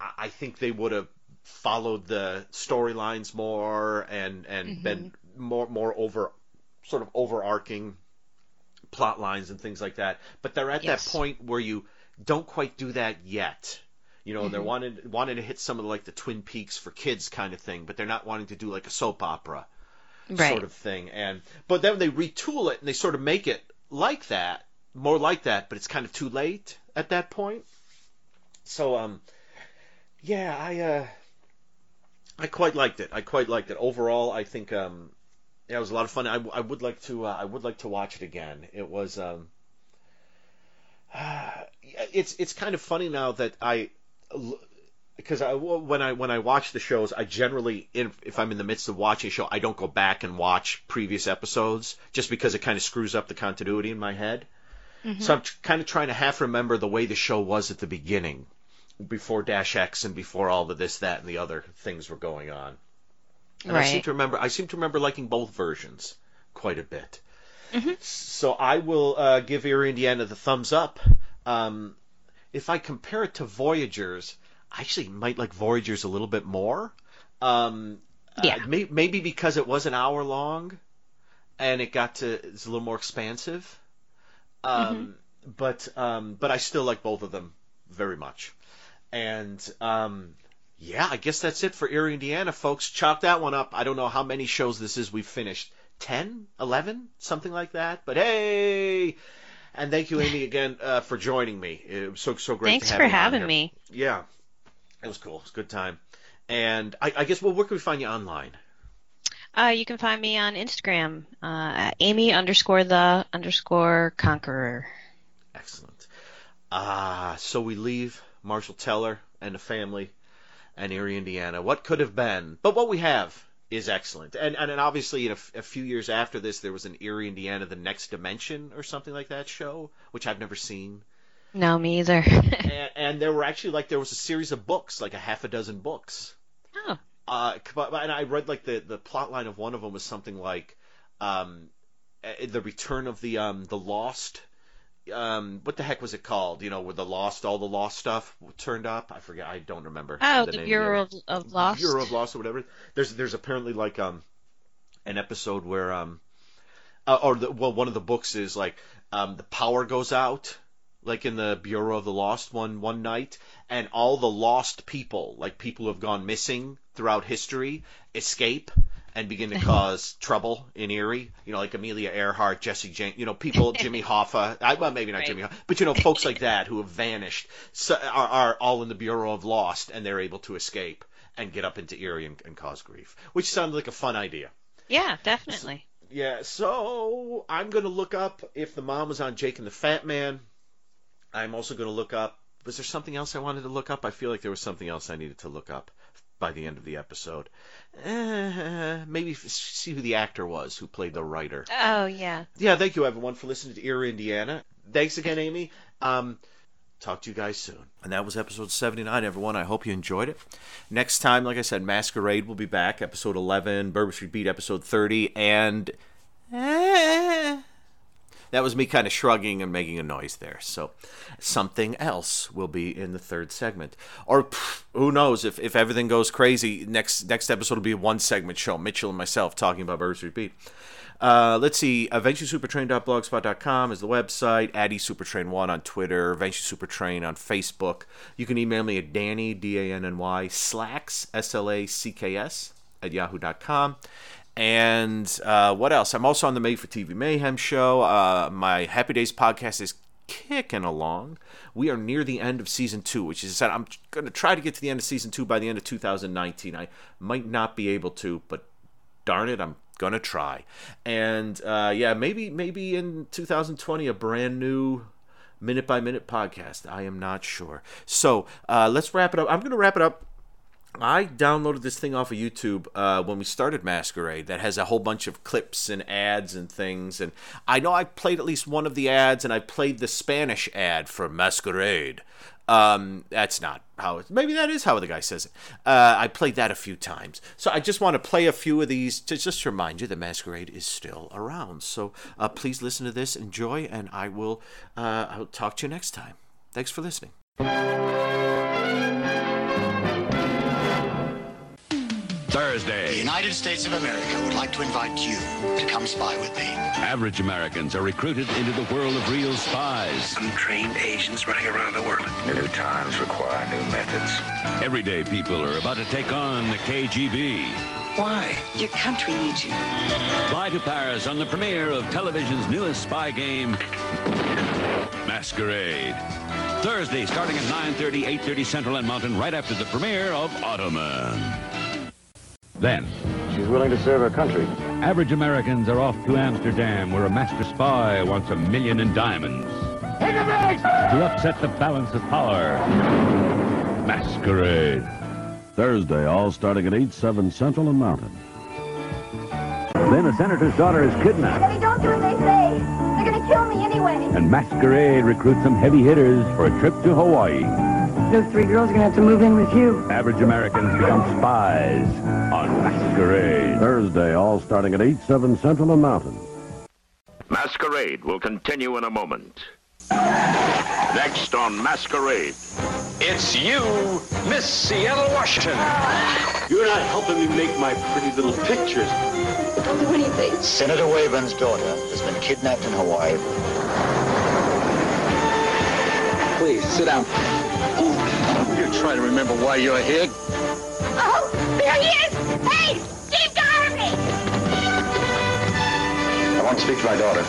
I- I think they would have followed the storylines more and and been more more over sort of overarching plot lines and things like that. But they're at Yes. that point where you don't quite do that yet. You know, they're wanted wanting to hit some of the, like the Twin Peaks for kids kind of thing, but they're not wanting to do like a soap opera Right. sort of thing. And but then they retool it and they sort of make it like that, more like that, but it's kind of too late at that point. So um, yeah, I uh, I quite liked it. I quite liked it overall. I think um, yeah, it was a lot of fun. I, I would like to uh, I would like to watch it again. It was um, it's it's kind of funny now that I because I, when I when I watch the shows, I generally, if, if I'm in the midst of watching a show, I don't go back and watch previous episodes just because it kind of screws up the continuity in my head. So I'm kind of trying to half remember the way the show was at the beginning, before Dash X and before all the this, that, and the other things were going on. And I seem to remember, I seem to remember liking both versions quite a bit. So I will uh, give Erie, Indiana the thumbs up. Um, if I compare it to Voyagers, I actually might like Voyagers a little bit more. Um, Yeah. uh, may, maybe because it was an hour long, and it got to it's a little more expansive. Um, But um, but I still like both of them very much. And um, yeah, I guess that's it for Erie, Indiana, folks. Chalk that one up. I don't know how many shows this is we've finished. 10, 11, something like that. But hey, and thank you, Amy, again uh, for joining me. It was so so great. Thanks to have for having me. Yeah, it was cool. It was a good time. And I, I guess well, where can we find you online? Uh, you can find me on Instagram, uh, Amy underscore the underscore conqueror. Excellent. Ah, so we leave Marshall Teller and the family and Erie, Indiana. What could have been, but what we have is excellent. And and, and obviously, in a, f- a few years after this, there was an Erie, Indiana, the Next Dimension or something like that show, which I've never seen. No, me either. and, and there were actually like there was a series of books, like a half a dozen books. oh, Uh, but, and I read like the the plot line of one of them was something like, um, uh, the return of the um the lost. Um, what the heck was it called? You know, where the lost, all the lost stuff turned up. I forget. I don't remember. oh, the the Bureau of, of, Lost. Bureau of Lost or whatever. There's there's apparently like um an episode where um uh, or the, well one of the books is like um the power goes out like in the Bureau of the Lost one one night and all the lost people like people who have gone missing throughout history escape and begin to cause trouble in Erie. You know, like Amelia Earhart, Jesse James, you know, people, Jimmy Hoffa, I, well, maybe not Right. Jimmy Hoffa, but you know, folks like that who have vanished so, are, are all in the Bureau of Lost and they're able to escape and get up into Erie and, and cause grief, which sounds like a fun idea. Yeah, definitely. Yeah, so I'm going to look up if the mom was on Jake and the Fat Man. I'm also going to look up. Was there something else I wanted to look up? I feel like there was something else I needed to look up by the end of the episode. Eh, maybe f- see who the actor was who played the writer. Oh, yeah. Yeah, thank you everyone for listening to Erie Indiana. Thanks again, Amy. Um, talk to you guys soon. And that was episode 79, everyone. I hope you enjoyed it. Next time, like I said, Masquerade will be back, episode 11, Bourbon Street Beat, episode 30, and. That was me kind of shrugging and making a noise there. So something else will be in the third segment. Or pff, who knows if, if everything goes crazy, next next episode will be a one segment show. Mitchell and myself talking about Street Beat. Uh, let's see. AdventureSupertrain.blogspot.com is the website. Addy Supertrain1 on Twitter. Adventure Supertrain on Facebook. You can email me at Danny, D A N N Y, Slacks, S L A C K S, at yahoo.com. And uh, what else? I'm also on the Made for TV Mayhem show. Uh, my Happy Days podcast is kicking along. We are near the end of season two, which is that I'm going to try to get to the end of season two by the end of 2019. I might not be able to, but darn it, I'm gonna try. And uh, yeah, maybe maybe in 2020 a brand new minute by minute podcast. I am not sure. So uh, let's wrap it up. I'm gonna wrap it up. I downloaded this thing off of YouTube uh, when we started Masquerade that has a whole bunch of clips and ads and things. And I know I played at least one of the ads, and I played the Spanish ad for Masquerade. Um, that's not how it, maybe that is how the guy says it. Uh, I played that a few times. So I just want to play a few of these to just remind you that Masquerade is still around. So uh, please listen to this, enjoy, and I will uh, I'll talk to you next time. Thanks for listening. The United States of America would like to invite you to come spy with me. Average Americans are recruited into the world of real spies. Untrained Asians running around the world. New times require new methods. Everyday people are about to take on the KGB. Why? Your country needs you. Fly to Paris on the premiere of television's newest spy game, Masquerade. Thursday, starting at 9.30, 8.30 Central and Mountain, right after the premiere of Automan. Then, She's willing to serve her country. average Americans are off to Amsterdam, where a master spy wants a million in diamonds. To upset the balance of power. Masquerade. Thursday, all starting at 8, 7 Central and Mountain. Then a senator's daughter is kidnapped, If don't do what they say, they're gonna kill me anyway. and Masquerade recruits some heavy hitters for a trip to Hawaii. Those three girls are gonna have to move in with you. Average Americans become spies on Masquerade. Thursday, all starting at 8, 7 Central and Mountain. Masquerade will continue in a moment. Next on Masquerade. It's you, Miss Seattle, Washington. You're not helping me make my pretty little pictures. Don't do anything. Senator Wavern's daughter has been kidnapped in Hawaii. Please, sit down. You're trying to remember why you're here? Oh, there he is! Hey, Steve Garvey! I want to speak to my daughter.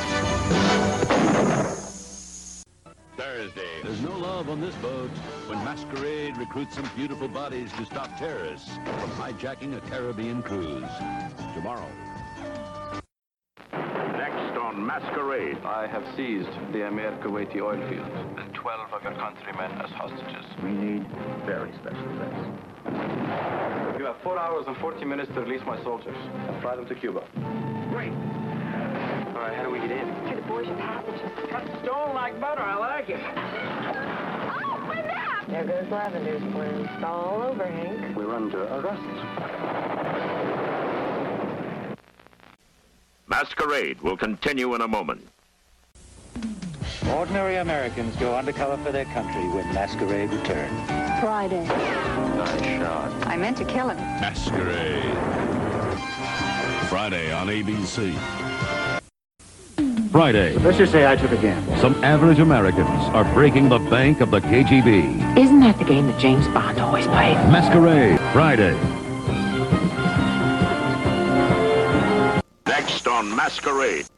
Thursday. There's no love on this boat when Masquerade recruits some beautiful bodies to stop terrorists from hijacking a Caribbean cruise. Tomorrow. Next on Masquerade. I have seized the Amir Kuwaiti oil fields and 12 of your countrymen as hostages. We need very special things. You have 4 hours and 40 minutes to release my soldiers and fly them to Cuba. Great. All right, how do we get in? Through the Borgia passages. Cut stone like butter. I like it. Oh, my! There goes Lavender's balloon. All over, Hank. We're under arrest. Masquerade will continue in a moment. Ordinary Americans go undercover for their country when Masquerade returns. Friday. Nice shot. I meant to kill him. Masquerade. Friday on ABC. Friday. Let's just say I took a gamble. Some average Americans are breaking the bank of the KGB. Isn't that the game that James Bond always played? Masquerade. Friday. On Masquerade.